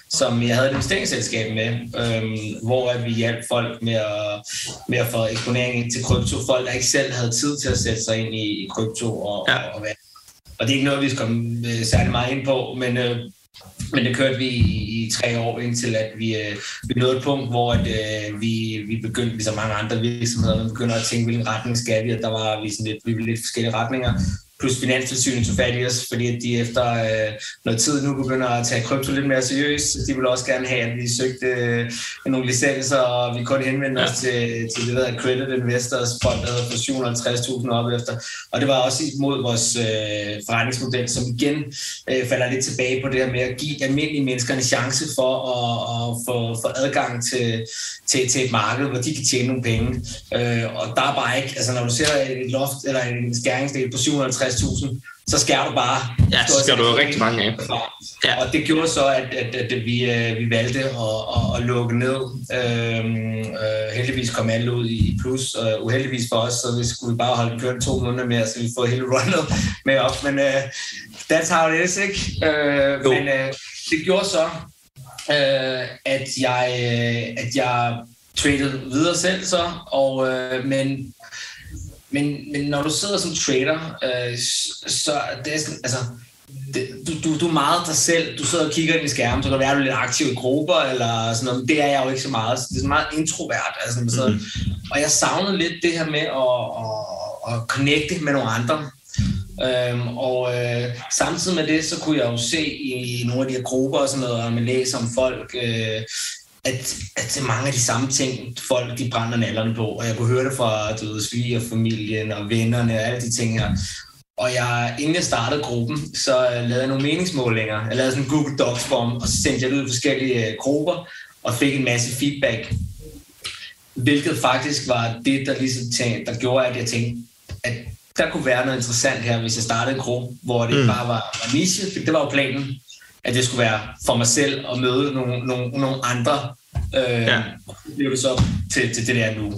som jeg havde et investeringsselskab med, øhm, hvor at vi hjalp folk med at, med at få eksponering til krypto. Folk, der ikke selv havde tid til at sætte sig ind i, i krypto. Og, Ja. og, og, og det er ikke noget, vi skal komme øh, særlig meget ind på, men, øh, men det kørte vi i, i tre år, indtil at vi, øh, vi nåede et punkt, hvor at, øh, vi, vi begyndte, ligesom mange andre virksomheder, vi begynder at tænke, hvilken retning skal vi, og der var vi sådan lidt, vi ville lidt forskellige retninger. Plus Finanstilsynet tog fat i os, fordi at de efter øh, noget tid nu begynder at tage krypto lidt mere seriøst. De vil også gerne have, at vi søgte øh, nogle licenser, og vi kunne henvende Ja. os til, til det, der hedder Credit Investors Fond, der for 750.000 op efter. Og det var også imod vores øh, forretningsmodel, som igen øh, falder lidt tilbage på det her med at give almindelige mennesker en chance for at, at få, få adgang til, til, til et marked, hvor de kan tjene nogle penge. Øh, og der er bare ikke, altså når du ser et loft eller en skæringsdel på 750.000, så skærer du bare. Ja, så skal du jo rigtig mange af. Ja. Og det gjorde så, at, at, at vi, øh, vi valgte at, at, at lukke ned. Øhm, øh, heldigvis kom alle ud i plus, og uheldigvis for os, så vi skulle bare holde kørende to måneder mere, så vi får hele runnet med op. Men uh, that's how it is, ikke? Øh, Jo. men uh, det gjorde så, øh, at jeg, øh, at jeg tradede videre selv så, og, øh, men, men, men når du sidder som trader, øh, så det er sådan, altså, det, du, du, du er meget dig selv. Du sidder og kigger ind i skærmen, så kan det være, at du er lidt aktiv i grupper, eller sådan noget, det er jeg jo ikke så meget. Så det er sådan meget introvert. Altså, man sidder, Og jeg savnede lidt det her med at, at, at connecte med nogle andre. Øhm, og øh, samtidig med det, så kunne jeg jo se i, i nogle af de her grupper og sådan noget, og man læser om folk, øh, at, at det er mange af de samme ting, folk de brænder nallerne på. Og jeg kunne høre det fra du ved, svigerfamilien og vennerne og alle de ting her. Og jeg, inden jeg startede gruppen, så lavede jeg nogle meningsmålinger. Jeg lavede sådan en Google Docs form, og så sendte jeg det ud i forskellige øh, grupper, og fik en masse feedback. Hvilket faktisk var det, der, ligesom tænkte, der gjorde, at jeg tænkte, at der kunne være noget interessant her, hvis jeg startede en gruppe, hvor det ikke bare var, var niche. Det var jo planen, at det skulle være for mig selv at møde nogle, nogle, nogle andre. Øh, Ja. så til, til det der nu.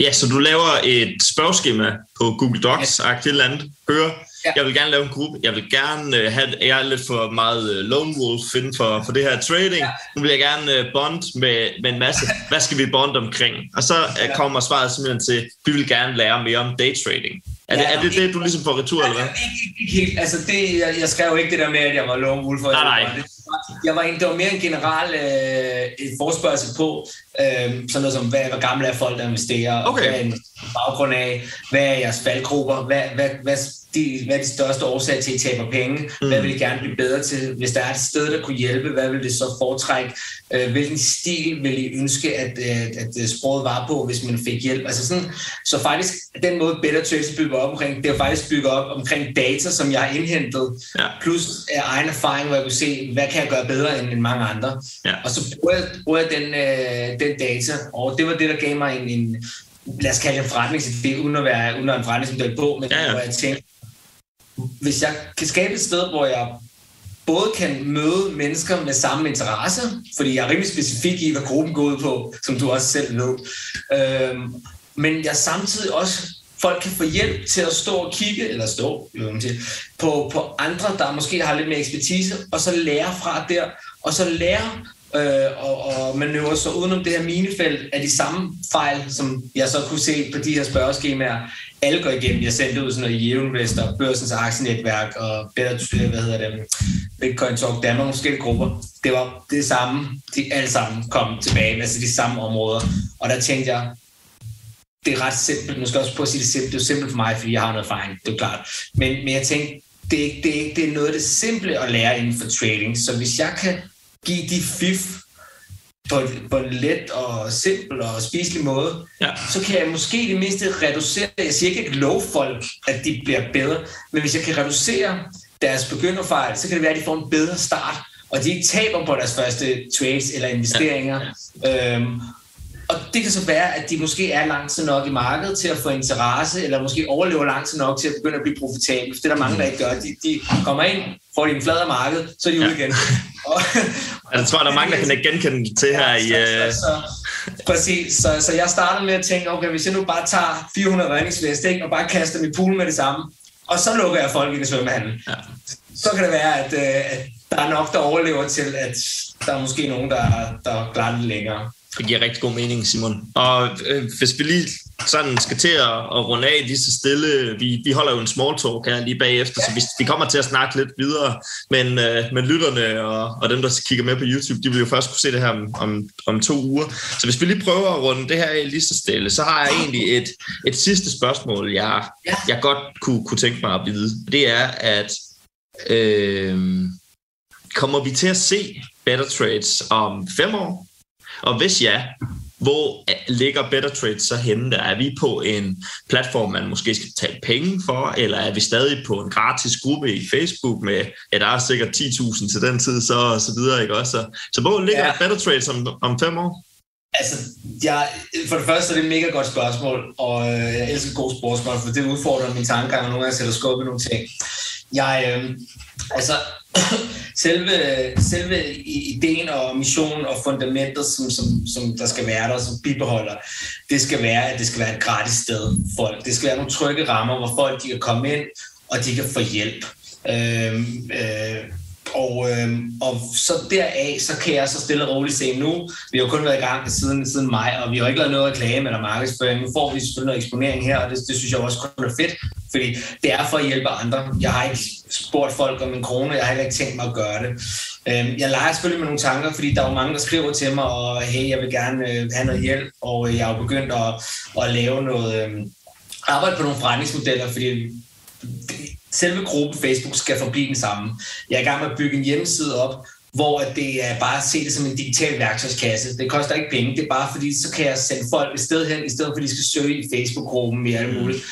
Ja, så du laver et spørgeskema på Google Docs, ja. et eller andet. Hør, Ja. jeg vil gerne lave en gruppe. Jeg vil gerne uh, have, jeg er lidt for meget uh, lone wolf inden for, for det her trading. Ja. Nu vil jeg gerne uh, bond med, med en masse. Hvad skal vi bonde omkring? Og så Ja. kommer svaret simpelthen til, vi vil gerne lære mere om day trading. Er, det, Ja, er det det, du ligesom får retur, eller hvad? Ikke, ikke, helt. Altså, det, jeg, jeg skrev ikke det der med, at jeg var lone wolf. Nej, nej. Det jeg var en, det var mere en general øh, forspørgsel på, øh, sådan noget som, hvad, hvor gamle er folk, der investerer, Okay. hvad er en baggrund af, hvad er jeres faldgrupper, hvad, hvad, hvad, de, hvad er de største årsager til, at I taber penge, mm. hvad vil I gerne blive bedre til, hvis der er et sted, der kunne hjælpe, hvad vil det så foretrække, øh, hvilken stil vil I ønske, at, at, at sproget var på, hvis man fik hjælp, altså sådan, så faktisk, den måde Better Trades er bygget op omkring, det er faktisk bygget op omkring data, som jeg har indhentet, Ja. plus af egen erfaring, hvor jeg kunne se, hvad kan jeg gøre bedre end, end mange andre. Ja. Og så bruger jeg, bruger jeg den, øh, den data, og det var det, der gav mig en, en lad os kalde det en forretningsidé, uden at være uden at en forretningsmodel på, men Ja, ja. hvor jeg tænkte, hvis jeg kan skabe et sted, hvor jeg både kan møde mennesker med samme interesse, fordi jeg er rimelig specifik i, hvad gruppen går ud på, som du også selv ved. Øhm, men jeg samtidig også folk kan få hjælp til at stå og kigge, eller stå jo, på, på andre, der måske har lidt mere ekspertise, og så lære fra der, og så lære øh, og, og manøvre sig udenom det her minefelt af de samme fejl, som jeg så kunne se på de her spørgeskemaer, alle går igennem. Jeg sendte ud sådan noget i og Børsens Aktienetværk og Better, hvad hedder det, Bitcoin Talk Danmark, forskellige grupper. Det var det samme, de alle sammen kom tilbage, altså de samme områder. Og der tænkte jeg, det er ret simpelt. Nu skal jeg også prøve at sige det simpelt. Det er jo simpelt for mig, fordi jeg har noget erfaring, det er klart. Men, men jeg tænkte, det det, det er noget af det simple at lære inden for trading. Så hvis jeg kan give de fif på, på en let og simpel og spiselig måde, Ja. så kan jeg måske i det mindste reducere, jeg siger ikke, at love folk, at de bliver bedre, men hvis jeg kan reducere deres begynderfejl, så kan det være, at de får en bedre start, og de ikke taber på deres første trades eller investeringer. Øhm, og det kan så være, at de måske er lang tid nok i markedet til at få interesse, eller måske overlever lang tid nok til at begynde at blive profitable. For det er der mange, der ikke gør. De, de kommer ind, får de en flad af markedet, så er de ude igen. Og, Altså, jeg tror, der er mange, der kan ikke genkende til her i... så, Øh, så, så, præcis. Så, så jeg startede med at tænke, okay, hvis jeg nu bare tager 400 redningsvest, og bare kaster dem i poolen med det samme, og så lukker jeg folk i det svømmehandel, Ja. så kan det være, at, øh, at der er nok, der overlever til, at der er måske nogen, der, der klarer det længere. Det giver rigtig god mening, Simon. Og øh, hvis vi lige sådan skal til at, at runde af lige så stille, vi, vi holder jo en small talk her lige bagefter, så vi, vi kommer til at snakke lidt videre, men, øh, men lytterne og, og dem, der kigger med på YouTube, de vil jo først kunne se det her om, om, om to uger. Så hvis vi lige prøver at runde det her af lige så stille, så har jeg egentlig et, et sidste spørgsmål, jeg, jeg godt kunne, kunne tænke mig at vide. Det er, at øh, kommer vi til at se Better Trades om fem år? Og hvis ja, hvor ligger Better Trade så henne? Der er vi på en platform, man måske skal betale penge for, eller er vi stadig på en gratis gruppe i Facebook med, ja, der er sikkert 10.000 til den tid, så, og så videre, ikke også? Så, så hvor ligger Ja. ja. Better Trade om, om fem år? Altså, jeg, for det første er det et mega godt spørgsmål, og øh, jeg elsker gode spørgsmål, for det udfordrer mine tanker, og nogle gange sætter skub i nogle ting. Jeg, øh, altså, selve, selve ideen og missionen og fundamentet, som, som, som der skal være der, som bibeholder, det skal være, at det skal være et gratis sted for folk. Det skal være nogle trygge rammer, hvor folk de kan komme ind, og de kan få hjælp. Øhm, øh, øh, og, øh, og så deraf, så kan jeg så stille og roligt se nu, vi har jo kun været i gang siden, siden maj, og vi har ikke lavet noget reklame eller markedsføring. Nu får vi selvfølgelig noget eksponering her, og det, det synes jeg også kun er fedt, fordi det er for at hjælpe andre. Jeg har ikke spurgt folk om en krone, jeg har heller ikke tænkt mig at gøre det. Øh, jeg leger selvfølgelig med nogle tanker, fordi der er jo mange, der skriver til mig, og hey, jeg vil gerne øh, have noget hjælp, og øh, jeg har jo begyndt at, at lave noget, øh, arbejde på nogle forretningsmodeller, fordi selve gruppen Facebook skal forblive den samme. Jeg er i gang med at bygge en hjemmeside op, hvor at det er bare at se det som en digital værktøjskasse. Det koster ikke penge, det er bare fordi, så kan jeg sende folk et sted hen, i stedet for at de skal søge i Facebook-gruppen med alt muligt.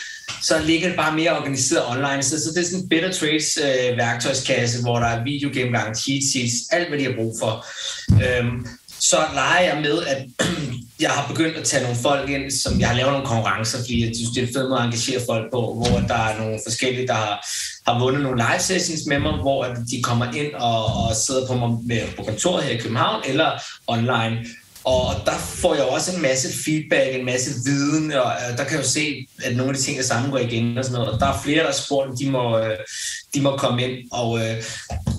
Så ligger det bare mere organiseret online. Så, så det er sådan en Better Trades øh, værktøjskasse, hvor der er videogennemgang, cheat sheets, alt hvad de har brug for. Øhm, så leger jeg med, at jeg har begyndt at tage nogle folk ind, som jeg har lavet nogle konkurrencer, fordi jeg synes, det er en fed måde at engagere folk på, hvor der er nogle forskellige, der har, har vundet nogle live sessions med mig, hvor at de kommer ind og, og sidder på mig med, på kontoret her i København eller online. Og der får jeg også en masse feedback, en masse viden, og øh, der kan jeg jo se, at nogle af de ting, der sammengår igen og sådan noget. Og der er flere, der spurgt, de må, øh, de må komme ind. Og øh,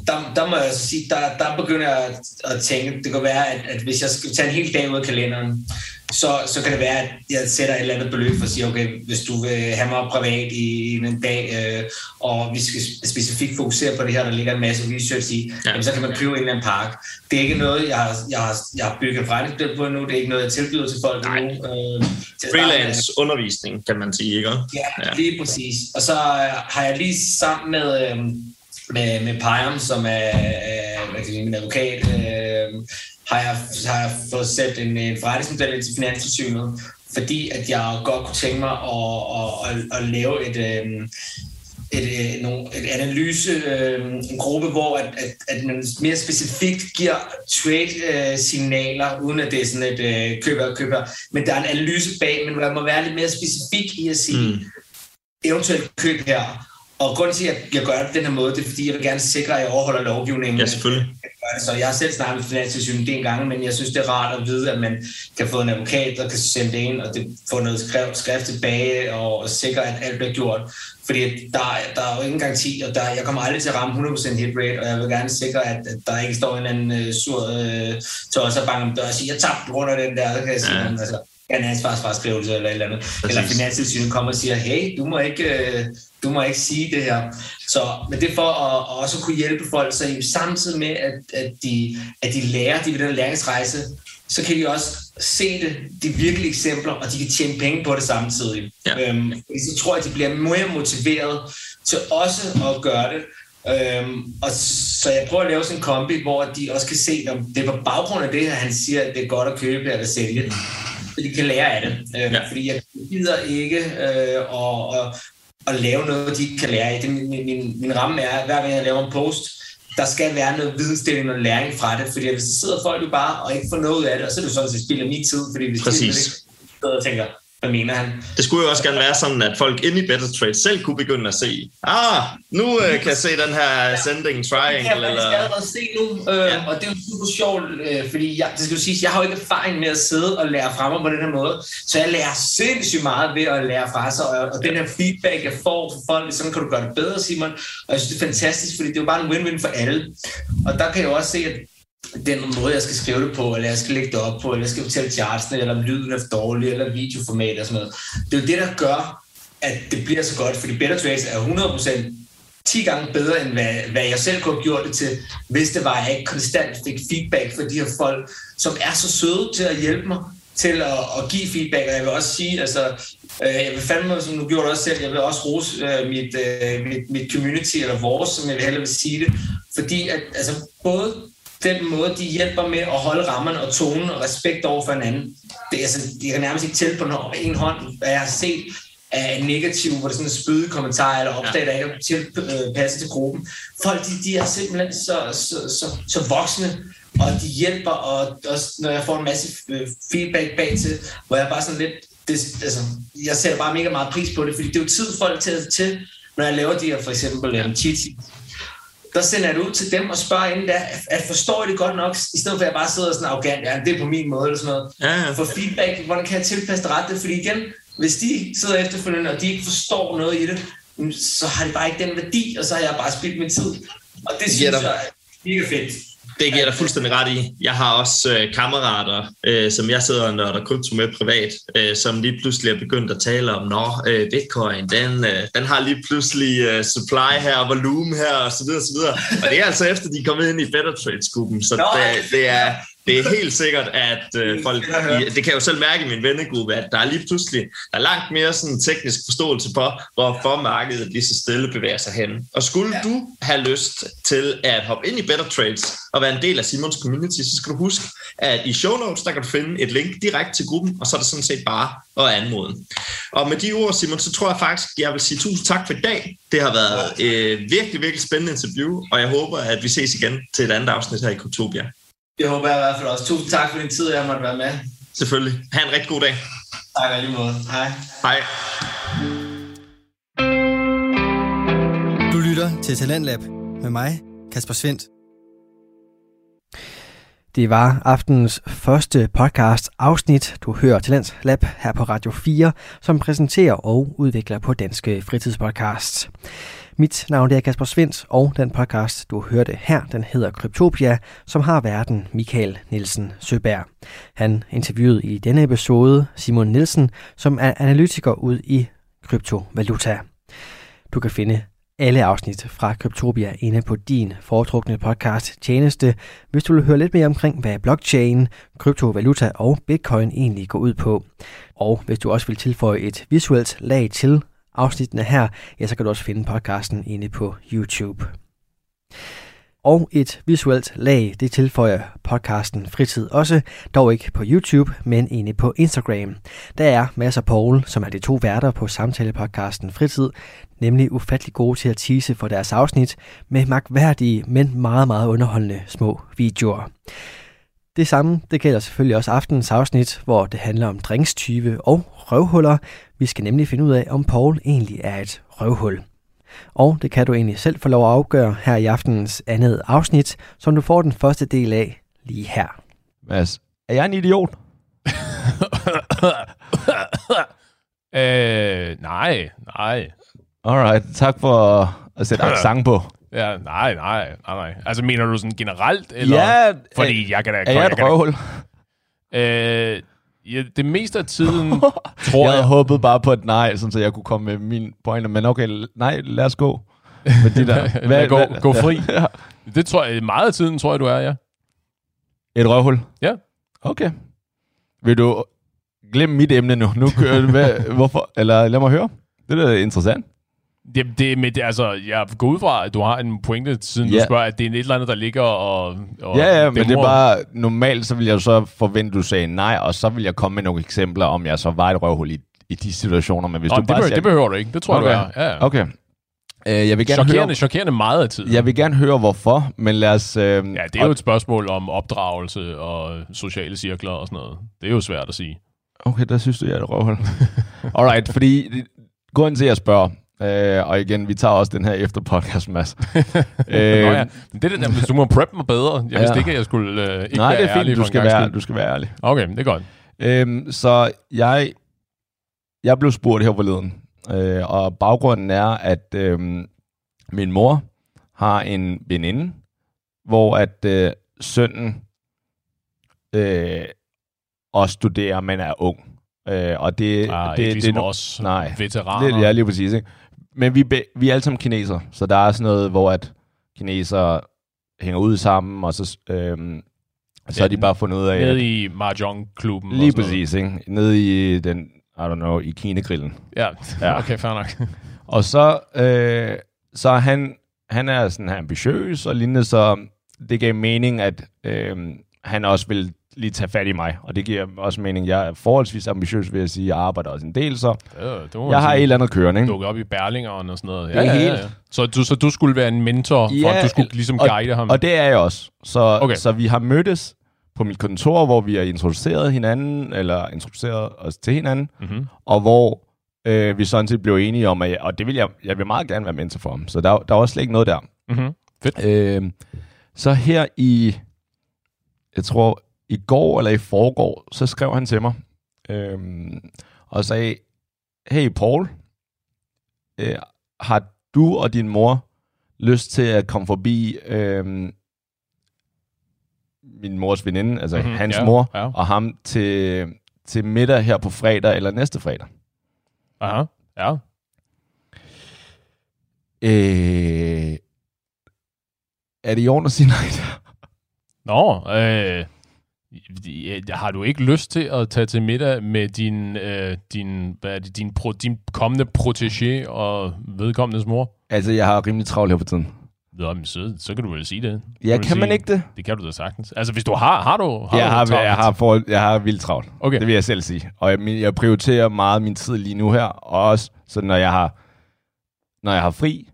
der, der må jeg så sige, der, der begynder jeg at tænke, det kan være, at, at hvis jeg skal tage en hel dag ud af kalenderen, så, så kan det være, at jeg sætter et eller andet beløb for at sige, okay, hvis du vil have mig privat i en dag, øh, og vi skal specifikt fokusere på det her, der ligger en masse research i, ja. jamen, så kan man købe en eller anden park. Det er ikke noget, jeg har, jeg har, jeg har bygget forretningsbillede på nu, det er ikke noget, jeg tilbyder til folk Nej. nu. Øh, til Freelance undervisning, kan man sige, ikke? Ja, ja, lige præcis. Og så øh, har jeg lige sammen med, øh, med, med Pajam, som er øh, hvad kan sige, min advokat, øh, har jeg, har jeg fået sat en, en forretningsmodel ind til Finanstilsynet, fordi at jeg godt kunne tænke mig at, at, at, at lave et, øh, et, et, et analyse, øh, en gruppe, hvor at, at, at man mere specifikt giver trade-signaler, uden at det er sådan et øh, køber køber, men der er en analyse bag, men man må være lidt mere specifik i at sige, mm. eventuelt køb her. Og grunden til, at jeg gør det på den her måde, det er, fordi jeg vil gerne sikre, at jeg overholder lovgivningen. Ja, selvfølgelig. Så jeg har selv snakket med Finanstilsynet en gang, men jeg synes, det er rart at vide, at man kan få en advokat, der kan sende det ind, og det få noget skrift, skrift tilbage, og, sikre, at alt bliver gjort. Fordi der, der er jo ingen garanti, og der, jeg kommer aldrig til at ramme 100% hit rate, og jeg vil gerne sikre, at, at der ikke står en eller anden uh, sur uh, tosser og bange om dør og siger, jeg tabte grund af den der, så kan jeg sige, ja. altså, en ansvarsfraskrivelse eller et eller andet. Præcis. Eller Finanstilsynet kommer og siger, hey, du må ikke, øh, du må ikke sige det her. Så, men det er for at, at også kunne hjælpe folk, så samtidig med, at, at, de, at de lærer, de ved den læringsrejse, så kan de også se det, de virkelige eksempler, og de kan tjene penge på det samtidig. Ja. Øhm, så tror jeg, at de bliver mere motiveret til også at gøre det. Øhm, og så jeg prøver at lave sådan en kombi, hvor de også kan se, om det er på baggrund af det her, han siger, at det er godt at købe eller sælge så de kan lære af det. Øh, ja. Fordi jeg gider ikke øh, og, og, at lave noget, de ikke kan lære af. Det, min, min, min ramme er, hver gang jeg laver en post, der skal være noget vidensdeling og læring fra det, fordi hvis der sidder folk jo bare og ikke får noget ud af det, og så er det sådan, at det spiller min tid, fordi hvis Præcis. de ikke og tænker, mener han? Det skulle jo også gerne være sådan, at folk inde i Better Trade selv kunne begynde at se, ah, nu øh, kan jeg se den her sending triangle. Det kan jeg eller... allerede se nu, øh, ja. og det er jo super sjovt, øh, fordi jeg, det skal jo sige, jeg har jo ikke erfaring med at sidde og lære fra mig på den her måde, så jeg lærer sindssygt meget ved at lære fra sig, og, og den her feedback, jeg får fra folk, sådan kan du gøre det bedre, Simon, og jeg synes, det er fantastisk, fordi det er jo bare en win-win for alle. Og der kan jeg jo også se, at den måde, jeg skal skrive det på, eller jeg skal lægge det op på, eller jeg skal fortælle chartsene, eller om lyden er dårlig, eller videoformat og sådan noget. Det er jo det, der gør, at det bliver så godt, fordi Better Trades er 100% 10 gange bedre, end hvad, hvad jeg selv kunne have gjort det til, hvis det var, at jeg ikke konstant fik feedback fra de her folk, som er så søde til at hjælpe mig til at, at give feedback, og jeg vil også sige, altså, øh, jeg vil fandme, som du gjorde det også selv, jeg vil også rose øh, mit, øh, mit, mit community, eller vores, som jeg vil hellere vil sige det, fordi at, altså, både den måde, de hjælper med at holde rammerne og tonen og respekt over for hinanden. Det, altså, de kan nærmest ikke tælle på en hånd, hvad jeg har set af negativ, hvor det er sådan en spydig kommentar eller opslag, der ikke er tilpasset til gruppen. Folk, de, de er simpelthen så, så, så, så voksne, og de hjælper, og også når jeg får en masse øh, feedback bag til, hvor jeg bare sådan lidt, det, altså, jeg sætter bare mega meget pris på det, fordi det er jo tid folk tager til, når jeg laver de her for eksempel en cheat der sender jeg det ud til dem og spørger inden der, at forstår I det godt nok, i stedet for at jeg bare sidder sådan arrogant, ja, det er på min måde, eller sådan noget. Ja, ja. For feedback, hvordan kan jeg tilpasse det ret? Fordi igen, hvis de sidder efterfølgende, og de ikke forstår noget i det, så har det bare ikke den værdi, og så har jeg bare spildt min tid. Og det synes jeg er mega fedt. Det giver dig fuldstændig ret i. Jeg har også øh, kammerater, øh, som jeg sidder og nørder krypto med privat, øh, som lige pludselig er begyndt at tale om, nå, øh, bitcoin, den, øh, den har lige pludselig øh, supply her, volumen her, og så videre, så videre. Og det er altså efter, de er kommet ind i Better Trades-gruppen, så det, det er det er helt sikkert, at øh, folk, det kan jeg jo selv mærke i min vennegruppe, at der er lige pludselig der er langt mere sådan teknisk forståelse for, hvorfor markedet lige så stille bevæger sig hen. Og skulle ja. du have lyst til at hoppe ind i Better Trades og være en del af Simons community, så skal du huske, at i show notes, der kan du finde et link direkte til gruppen, og så er det sådan set bare at anmode. Og med de ord, Simon, så tror jeg faktisk, jeg vil sige tusind tak for i dag. Det har været et øh, virkelig, virkelig spændende interview, og jeg håber, at vi ses igen til et andet afsnit her i Kultopia. Det håber jeg i hvert fald også. Tusind tak for din tid, jeg måtte være med. Selvfølgelig. Ha' en rigtig god dag. Tak lige måde. Hej. Hej. Du lytter til Talentlab med mig, Kasper Svendt. Det var aftenens første podcast afsnit, du hører Talents Lab her på Radio 4, som præsenterer og udvikler på Danske Fritidspodcasts. Mit navn er Kasper Svendt, og den podcast, du hørte her, den hedder Kryptopia, som har verden Michael Nielsen Søberg. Han interviewede i denne episode Simon Nielsen, som er analytiker ud i kryptovaluta. Du kan finde alle afsnit fra Kryptopia inde på din foretrukne podcast tjeneste, hvis du vil høre lidt mere omkring, hvad blockchain, kryptovaluta og bitcoin egentlig går ud på. Og hvis du også vil tilføje et visuelt lag til afsnittene her, ja, så kan du også finde podcasten inde på YouTube. Og et visuelt lag, det tilføjer podcasten Fritid også, dog ikke på YouTube, men inde på Instagram. Der er Mads og Paul, som er de to værter på samtalepodcasten Fritid, nemlig ufattelig gode til at tease for deres afsnit med magværdige, men meget, meget underholdende små videoer. Det samme, det gælder selvfølgelig også aftens afsnit, hvor det handler om drinkstyve og røvhuller. Vi skal nemlig finde ud af, om Paul egentlig er et røvhul. Og det kan du egentlig selv få lov at afgøre her i aftenens andet afsnit, som du får den første del af lige her. Mads, er jeg en idiot? øh, nej, nej. Alright, tak for at sætte accent på. Ja, nej, nej, nej, nej. Altså, mener du sådan generelt? Eller? Ja, Fordi jeg kan da... er jeg et røvhul? Øh, ja, det meste af tiden, tror Jeg jeg... havde håbet bare på et nej, sådan, så jeg kunne komme med min pointer, men okay, nej, lad os gå. Med de der. Lad gå, gå fri. Ja. Det tror jeg, meget af tiden tror jeg, du er, ja. Et røvhul? Ja. Okay. Vil du glemme mit emne nu? Nu kører det med, hvorfor? Eller lad mig høre. Det er da interessant. Det, det, men det, altså, jeg går ud fra, at du har en pointe, siden Ja. du spørger, at det er et eller andet, der ligger og... og Ja, ja, men det er bare, normalt så vil jeg så forvente, at du sagde nej, og så vil jeg komme med nogle eksempler, om jeg så var et røvhul i, i de situationer, men hvis Nå, du det, bare behøver, siger, det behøver du ikke. Det tror Okay. jeg, du er. Ja, ja. Okay. Øh, jeg vil gerne Chokerende, høre, chokerende meget af tiden. jeg vil gerne høre, hvorfor, men lad os... Øh, Ja, det er jo et spørgsmål om opdragelse og sociale cirkler og sådan noget. Det er jo svært at sige. Okay, der synes du, jeg er et røvhul. Alright, fordi grunden til, at jeg spørger, øh, og igen, vi tager også den her efter podcast, Mads. Øh, Nå øh, ja, men det er det der, du må prep mig bedre. Jeg Ja. vidste ikke, at jeg skulle øh, ikke nej, være det er ærlig fint, du for en skal, være, skyld. du skal være ærlig. Okay, det er godt. Øhm, så jeg, jeg blev spurgt her forleden, øh, og baggrunden er, at øh, min mor har en veninde, hvor at øh, sønnen øh, også studerer, men er ung. Øh, og det, Ah, det, ikke ligesom det, os nej. veteraner. det, ja, lige præcis. Ikke? Men vi, be, vi er alle sammen kinesere, så der er sådan noget, hvor at kinesere hænger ud sammen, og så, øh, så har de bare fundet ud af, at Nede i Mahjong-klubben. Lige præcis, ikke? Nede i den, I don't know, i Kinegrillen. Ja, Ja. okay, fair nok. Og så, øh, så han, han er sådan her ambitiøs og lignende, så det gav mening, at øh, han også vil lige tage fat i mig. Og det giver også mening, jeg er forholdsvis ambitiøs, vil jeg sige. Jeg arbejder også en del, så Ja, det jeg har et eller andet kørende, ikke? dukket op i Berlingeren og sådan noget. Det er helt- Så, du, så du skulle være en mentor, for Ja, at du skulle ligesom og- guide ham? Og det er jeg også. Så, Okay. så vi har mødtes på mit kontor, hvor vi har introduceret hinanden, eller introduceret os til hinanden, mm-hmm. og hvor øh, vi sådan set blev enige om, at jeg, og det vil jeg, jeg vil meget gerne være mentor for ham. Så der, der var slet ikke noget der. Mm-hmm. Fedt. Øh, så her i, jeg tror, i går eller i forgår, så skrev han til mig øh, og sagde, hey Paul, øh, har du og din mor lyst til at komme forbi øh, min mors veninde, altså Mhm, mm-hmm, hans ja, mor, ja. og ham til, til middag her på fredag eller næste fredag? Aha, ja. Øh, er det i orden at sige nej? Nå, øh, har du ikke lyst til at tage til middag med din, øh, din, hvad er det, din, pro, din kommende protégé og vedkommendes mor? Altså, jeg har rimelig travlt her på tiden. Nå, men så, så kan du vel sige det. Ja, kan man sige- ikke det? Det kan du da sagtens. Altså, hvis du har, har du... Har jeg, du har, travlt? jeg, har for, jeg har vildt travlt. Okay. Det vil jeg selv sige. Og jeg, jeg prioriterer meget min tid lige nu her. Og også, så når jeg har, når jeg har fri,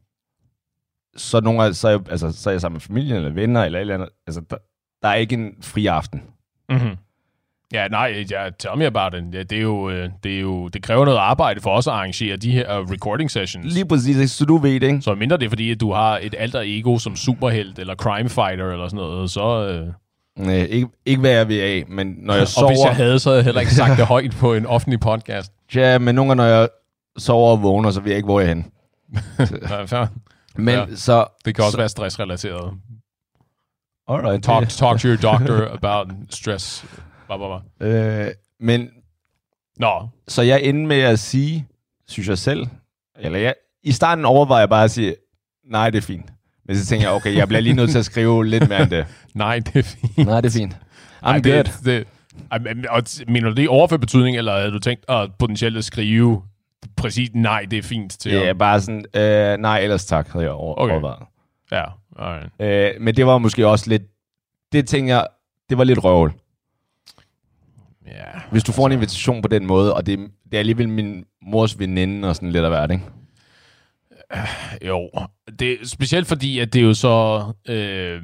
så, nogle gange, så, er jeg, altså, så er jeg sammen med familien eller venner eller et eller andet. Altså, der, der er ikke en fri aften. Mm-hmm. Ja, nej, ja, tell me about it. Ja, det, er jo, øh, det, er jo, det kræver noget arbejde for os at arrangere de her uh, recording sessions. Lige præcis, så du ved det, ikke? Så mindre det er fordi, at du har et alter ego som superhelt, eller crime fighter, eller sådan noget, så, øh, Nej, ikke, ikke hvad jeg vil af, men når jeg Og sover... hvis jeg havde, så havde jeg heller ikke sagt det højt på en offentlig podcast. Ja, men nogle gange, når jeg sover og vågner, så ved jeg ikke, hvor jeg er henne. Men Ja. så... Det kan også så, være stressrelateret. Alright, Talk, det- talk to your doctor about stress. Blah, blah, blah. Øh, men Nå, så jeg endte med at sige, synes jeg selv, eller jeg, i starten overvejede jeg bare at sige, nej, det er fint. Men så tænkte jeg, okay, jeg bliver lige nødt til at skrive lidt mere end det. nej, det er fint. Nej, det er fint. I'm Ej, good. det, det, og mener du det overført betydning, eller havde du tænkt at potentielt at skrive præcis, nej, det er fint til Ja, at- bare sådan, øh, nej, ellers tak, havde jeg over, okay. overvejet. Ja, alright. Øh, men det var måske også lidt, det tænker jeg, det var lidt røvl. Ja. Hvis du får en invitation på den måde, og det, det er alligevel min mors veninde og sådan lidt af hvert, ikke? Jo, det, specielt fordi, at det er jo så... Øh,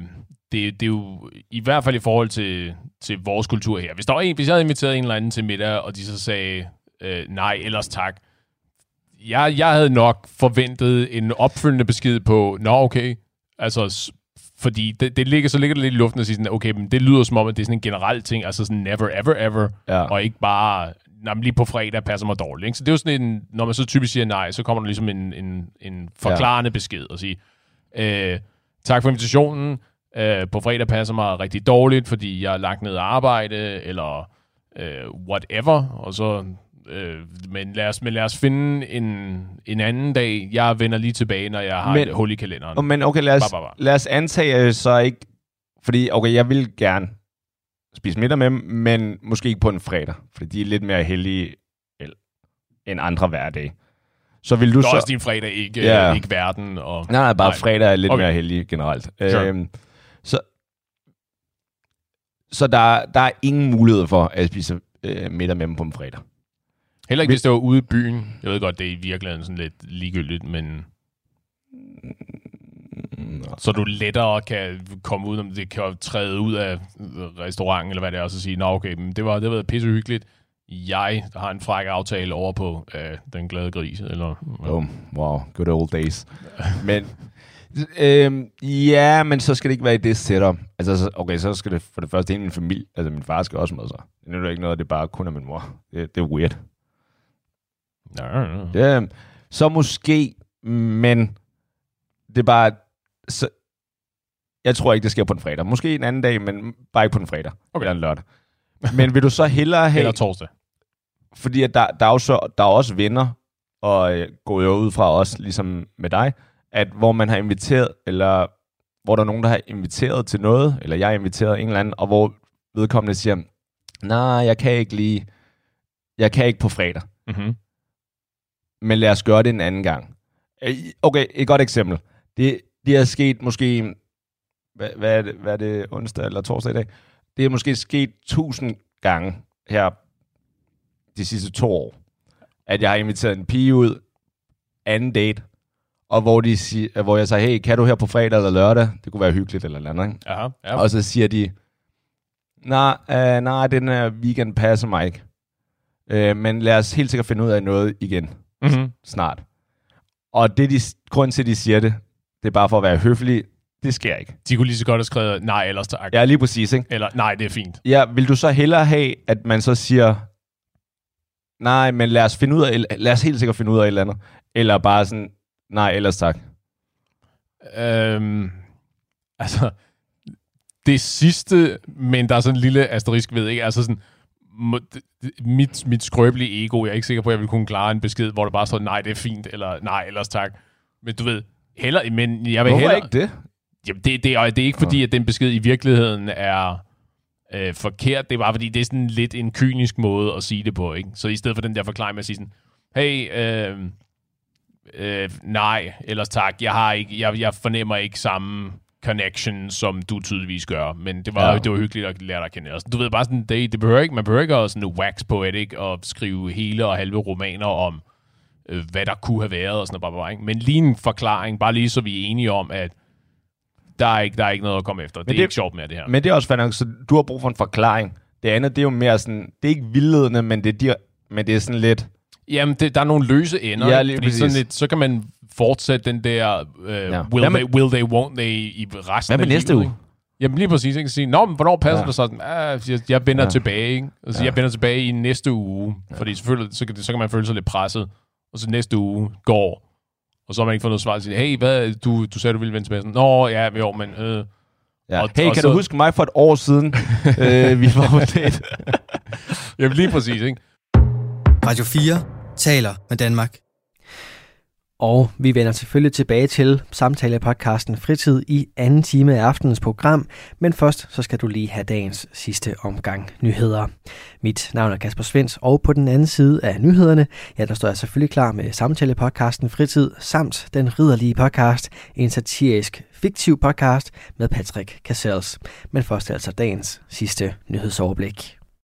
det, det er jo i hvert fald i forhold til, til vores kultur her. Hvis, der var en, hvis jeg havde inviteret en eller anden til middag, og de så sagde øh, nej, ellers tak. Jeg, jeg havde nok forventet en opfølgende besked på, nå okay, altså, fordi det, det ligger, så ligger det lidt i luften at sige sådan, okay, men det lyder som om, at det er sådan en generel ting, altså sådan never, ever, ever, Ja. og ikke bare, nej, lige på fredag passer mig dårligt. Ikke? Så det er jo sådan en, når man så typisk siger nej, så kommer der ligesom en, en, en forklarende ja. besked og sige, øh, tak for invitationen, øh, på fredag passer mig rigtig dårligt, fordi jeg er lagt ned at arbejde, eller øh, whatever, og så, øh, men, lad os, men lad os finde en, en anden dag. Jeg vender lige tilbage, når jeg har Men- et hul i kalenderen. Men okay, lad os, Bare, bare, bare. lad os antage, at så ikke... Fordi, okay, jeg vil gerne spise middag med dem, men måske ikke på en fredag, fordi de er lidt mere heldige el- end andre hverdage. Så vil du er så... også din fredag, ikke, Ja. yeah. ikke verden. Og, Nej, nej, bare Nej. fredag er lidt Okay. mere heldig generelt. Sure. Øhm, så så der, der er ingen mulighed for at spise øh, middag med dem på en fredag. Heller ikke, hvis det var ude i byen. Jeg ved godt, det er i virkeligheden sådan lidt ligegyldigt, men... Så du lettere kan komme ud, om det kan træde ud af restauranten, eller hvad det er, og så sige, nå okay, men det var, det var pisse hyggeligt. Jeg har en fræk aftale over på øh, Den Glade Gris, eller... Oh, wow, good old days. men, øhm, ja, men så skal det ikke være i det setup. Altså, så- okay, så skal det for det første hele min familie. Altså, min far skal også med sig. Det er jo ikke noget, det er bare kun af min mor. Det, det er weird. Ja. Det, så måske, men det er bare... Så, jeg tror ikke, det sker på en fredag. Måske en anden dag, men bare ikke på en fredag. Okay. Eller en lørdag. Men vil du så hellere have... Eller torsdag. fordi at der, der, er jo så, der er også venner, og øh, går jo ud fra os, ligesom med dig, at hvor man har inviteret, eller hvor der er nogen, der har inviteret til noget, eller jeg har inviteret en eller anden, og hvor vedkommende siger, nej, jeg kan ikke lige, jeg kan ikke på fredag, Mm-hmm. Men lad os gøre det en anden gang. Øh, Okay, et godt eksempel. Det, det er sket måske, hvad, hvad, er det, hvad er det, onsdag eller torsdag i dag? Det er måske sket tusind gange her de sidste to år, at jeg har inviteret en pige ud, anden date, og hvor, de siger, hvor jeg siger, hey, kan du her på fredag eller lørdag? Det kunne være hyggeligt eller noget andet, ikke? Aha, ja. Og så siger de, nej, øh, nej, den her weekend passer mig ikke. Øh, men lad os helt sikkert finde ud af noget igen Mm-hmm. snart. Og det, de, grunden til, at de siger det, det er bare for at være høflig. Det sker ikke. De kunne lige så godt have skrevet, nej, ellers tak. Ja, lige præcis, ikke? Eller, nej, det er fint. Ja, vil du så hellere have, at man så siger, nej, men lad os, finde ud af, lad os helt sikkert finde ud af et eller andet. Eller bare sådan, nej, ellers tak. Øhm, altså, det sidste, men der er sådan en lille asterisk ved, ikke? Altså sådan, mit, mit skrøbelige ego, jeg er ikke sikker på, at jeg vil kunne klare en besked, hvor der bare står, nej, det er fint, eller nej, ellers tak. Men du ved, heller, men jeg vil Hvorfor heller, ikke det? Jamen, det, det, er, det er ikke fordi, at den besked i virkeligheden er øh, forkert. Det er bare fordi, det er sådan lidt en kynisk måde at sige det på. Ikke? Så i stedet for den der forklaring med at sige sådan, hey, øh, øh, nej, ellers tak, jeg, har ikke, jeg, jeg fornemmer ikke samme connection, som du tydeligvis gør, men det var, Ja. det var hyggeligt at lære dig at kende. Altså, du ved bare sådan, det, det behøver ikke, man behøver ikke at sådan wax poetic og skrive hele og halve romaner om, øh, hvad der kunne have været og sådan noget, bare, bare, ikke? men lige en forklaring, bare lige så vi er enige om, at der er ikke, der er ikke noget at komme efter. Det er det- ikke sjovt med det her. Men det er også fandme, så du har brug for en forklaring. Det andet, det er jo mere sådan, det er ikke vildledende, men det er, men det er sådan lidt, Jamen, det, der er nogle løse ender, Ja, ja, lige fordi præcis. sådan lidt, så kan man fortsætte den der, øh, Ja. ja. Hvad will, med- they, will they, won't they, i resten Hvad med af næste livet, uge? ikke? Jamen lige præcis, ikke? Sige, Nå, men hvornår passer Ja. det sådan? Ah, jeg, jeg vender Ja. ja. tilbage, ikke? Altså, Ja. ja. jeg vender tilbage i næste uge. Fordi selvfølgelig, så kan, det, så kan man føle sig lidt presset. Og så næste uge går, og så har man ikke fået noget svar. Siger, de, hey, hvad, du, du sagde, du ville vende tilbage. Sådan, Nå, ja, jo, men... Øh. Ja. Og- hey, og kan så- du huske mig for et år siden? øh, vi var på date. Jamen lige præcis, ikke? Radio 4 taler med Danmark. Og vi vender selvfølgelig tilbage til samtalepodcasten Fritid i anden time af aftenens program, men først så skal du lige have dagens sidste omgang nyheder. Mit navn er Kasper Svens, og på den anden side af nyhederne, ja, der står jeg selvfølgelig klar med samtalepodcasten Fritid, samt den ridderlige podcast, en satirisk fiktiv podcast med Patrick Cassels. Men først altså dagens sidste nyhedsoverblik.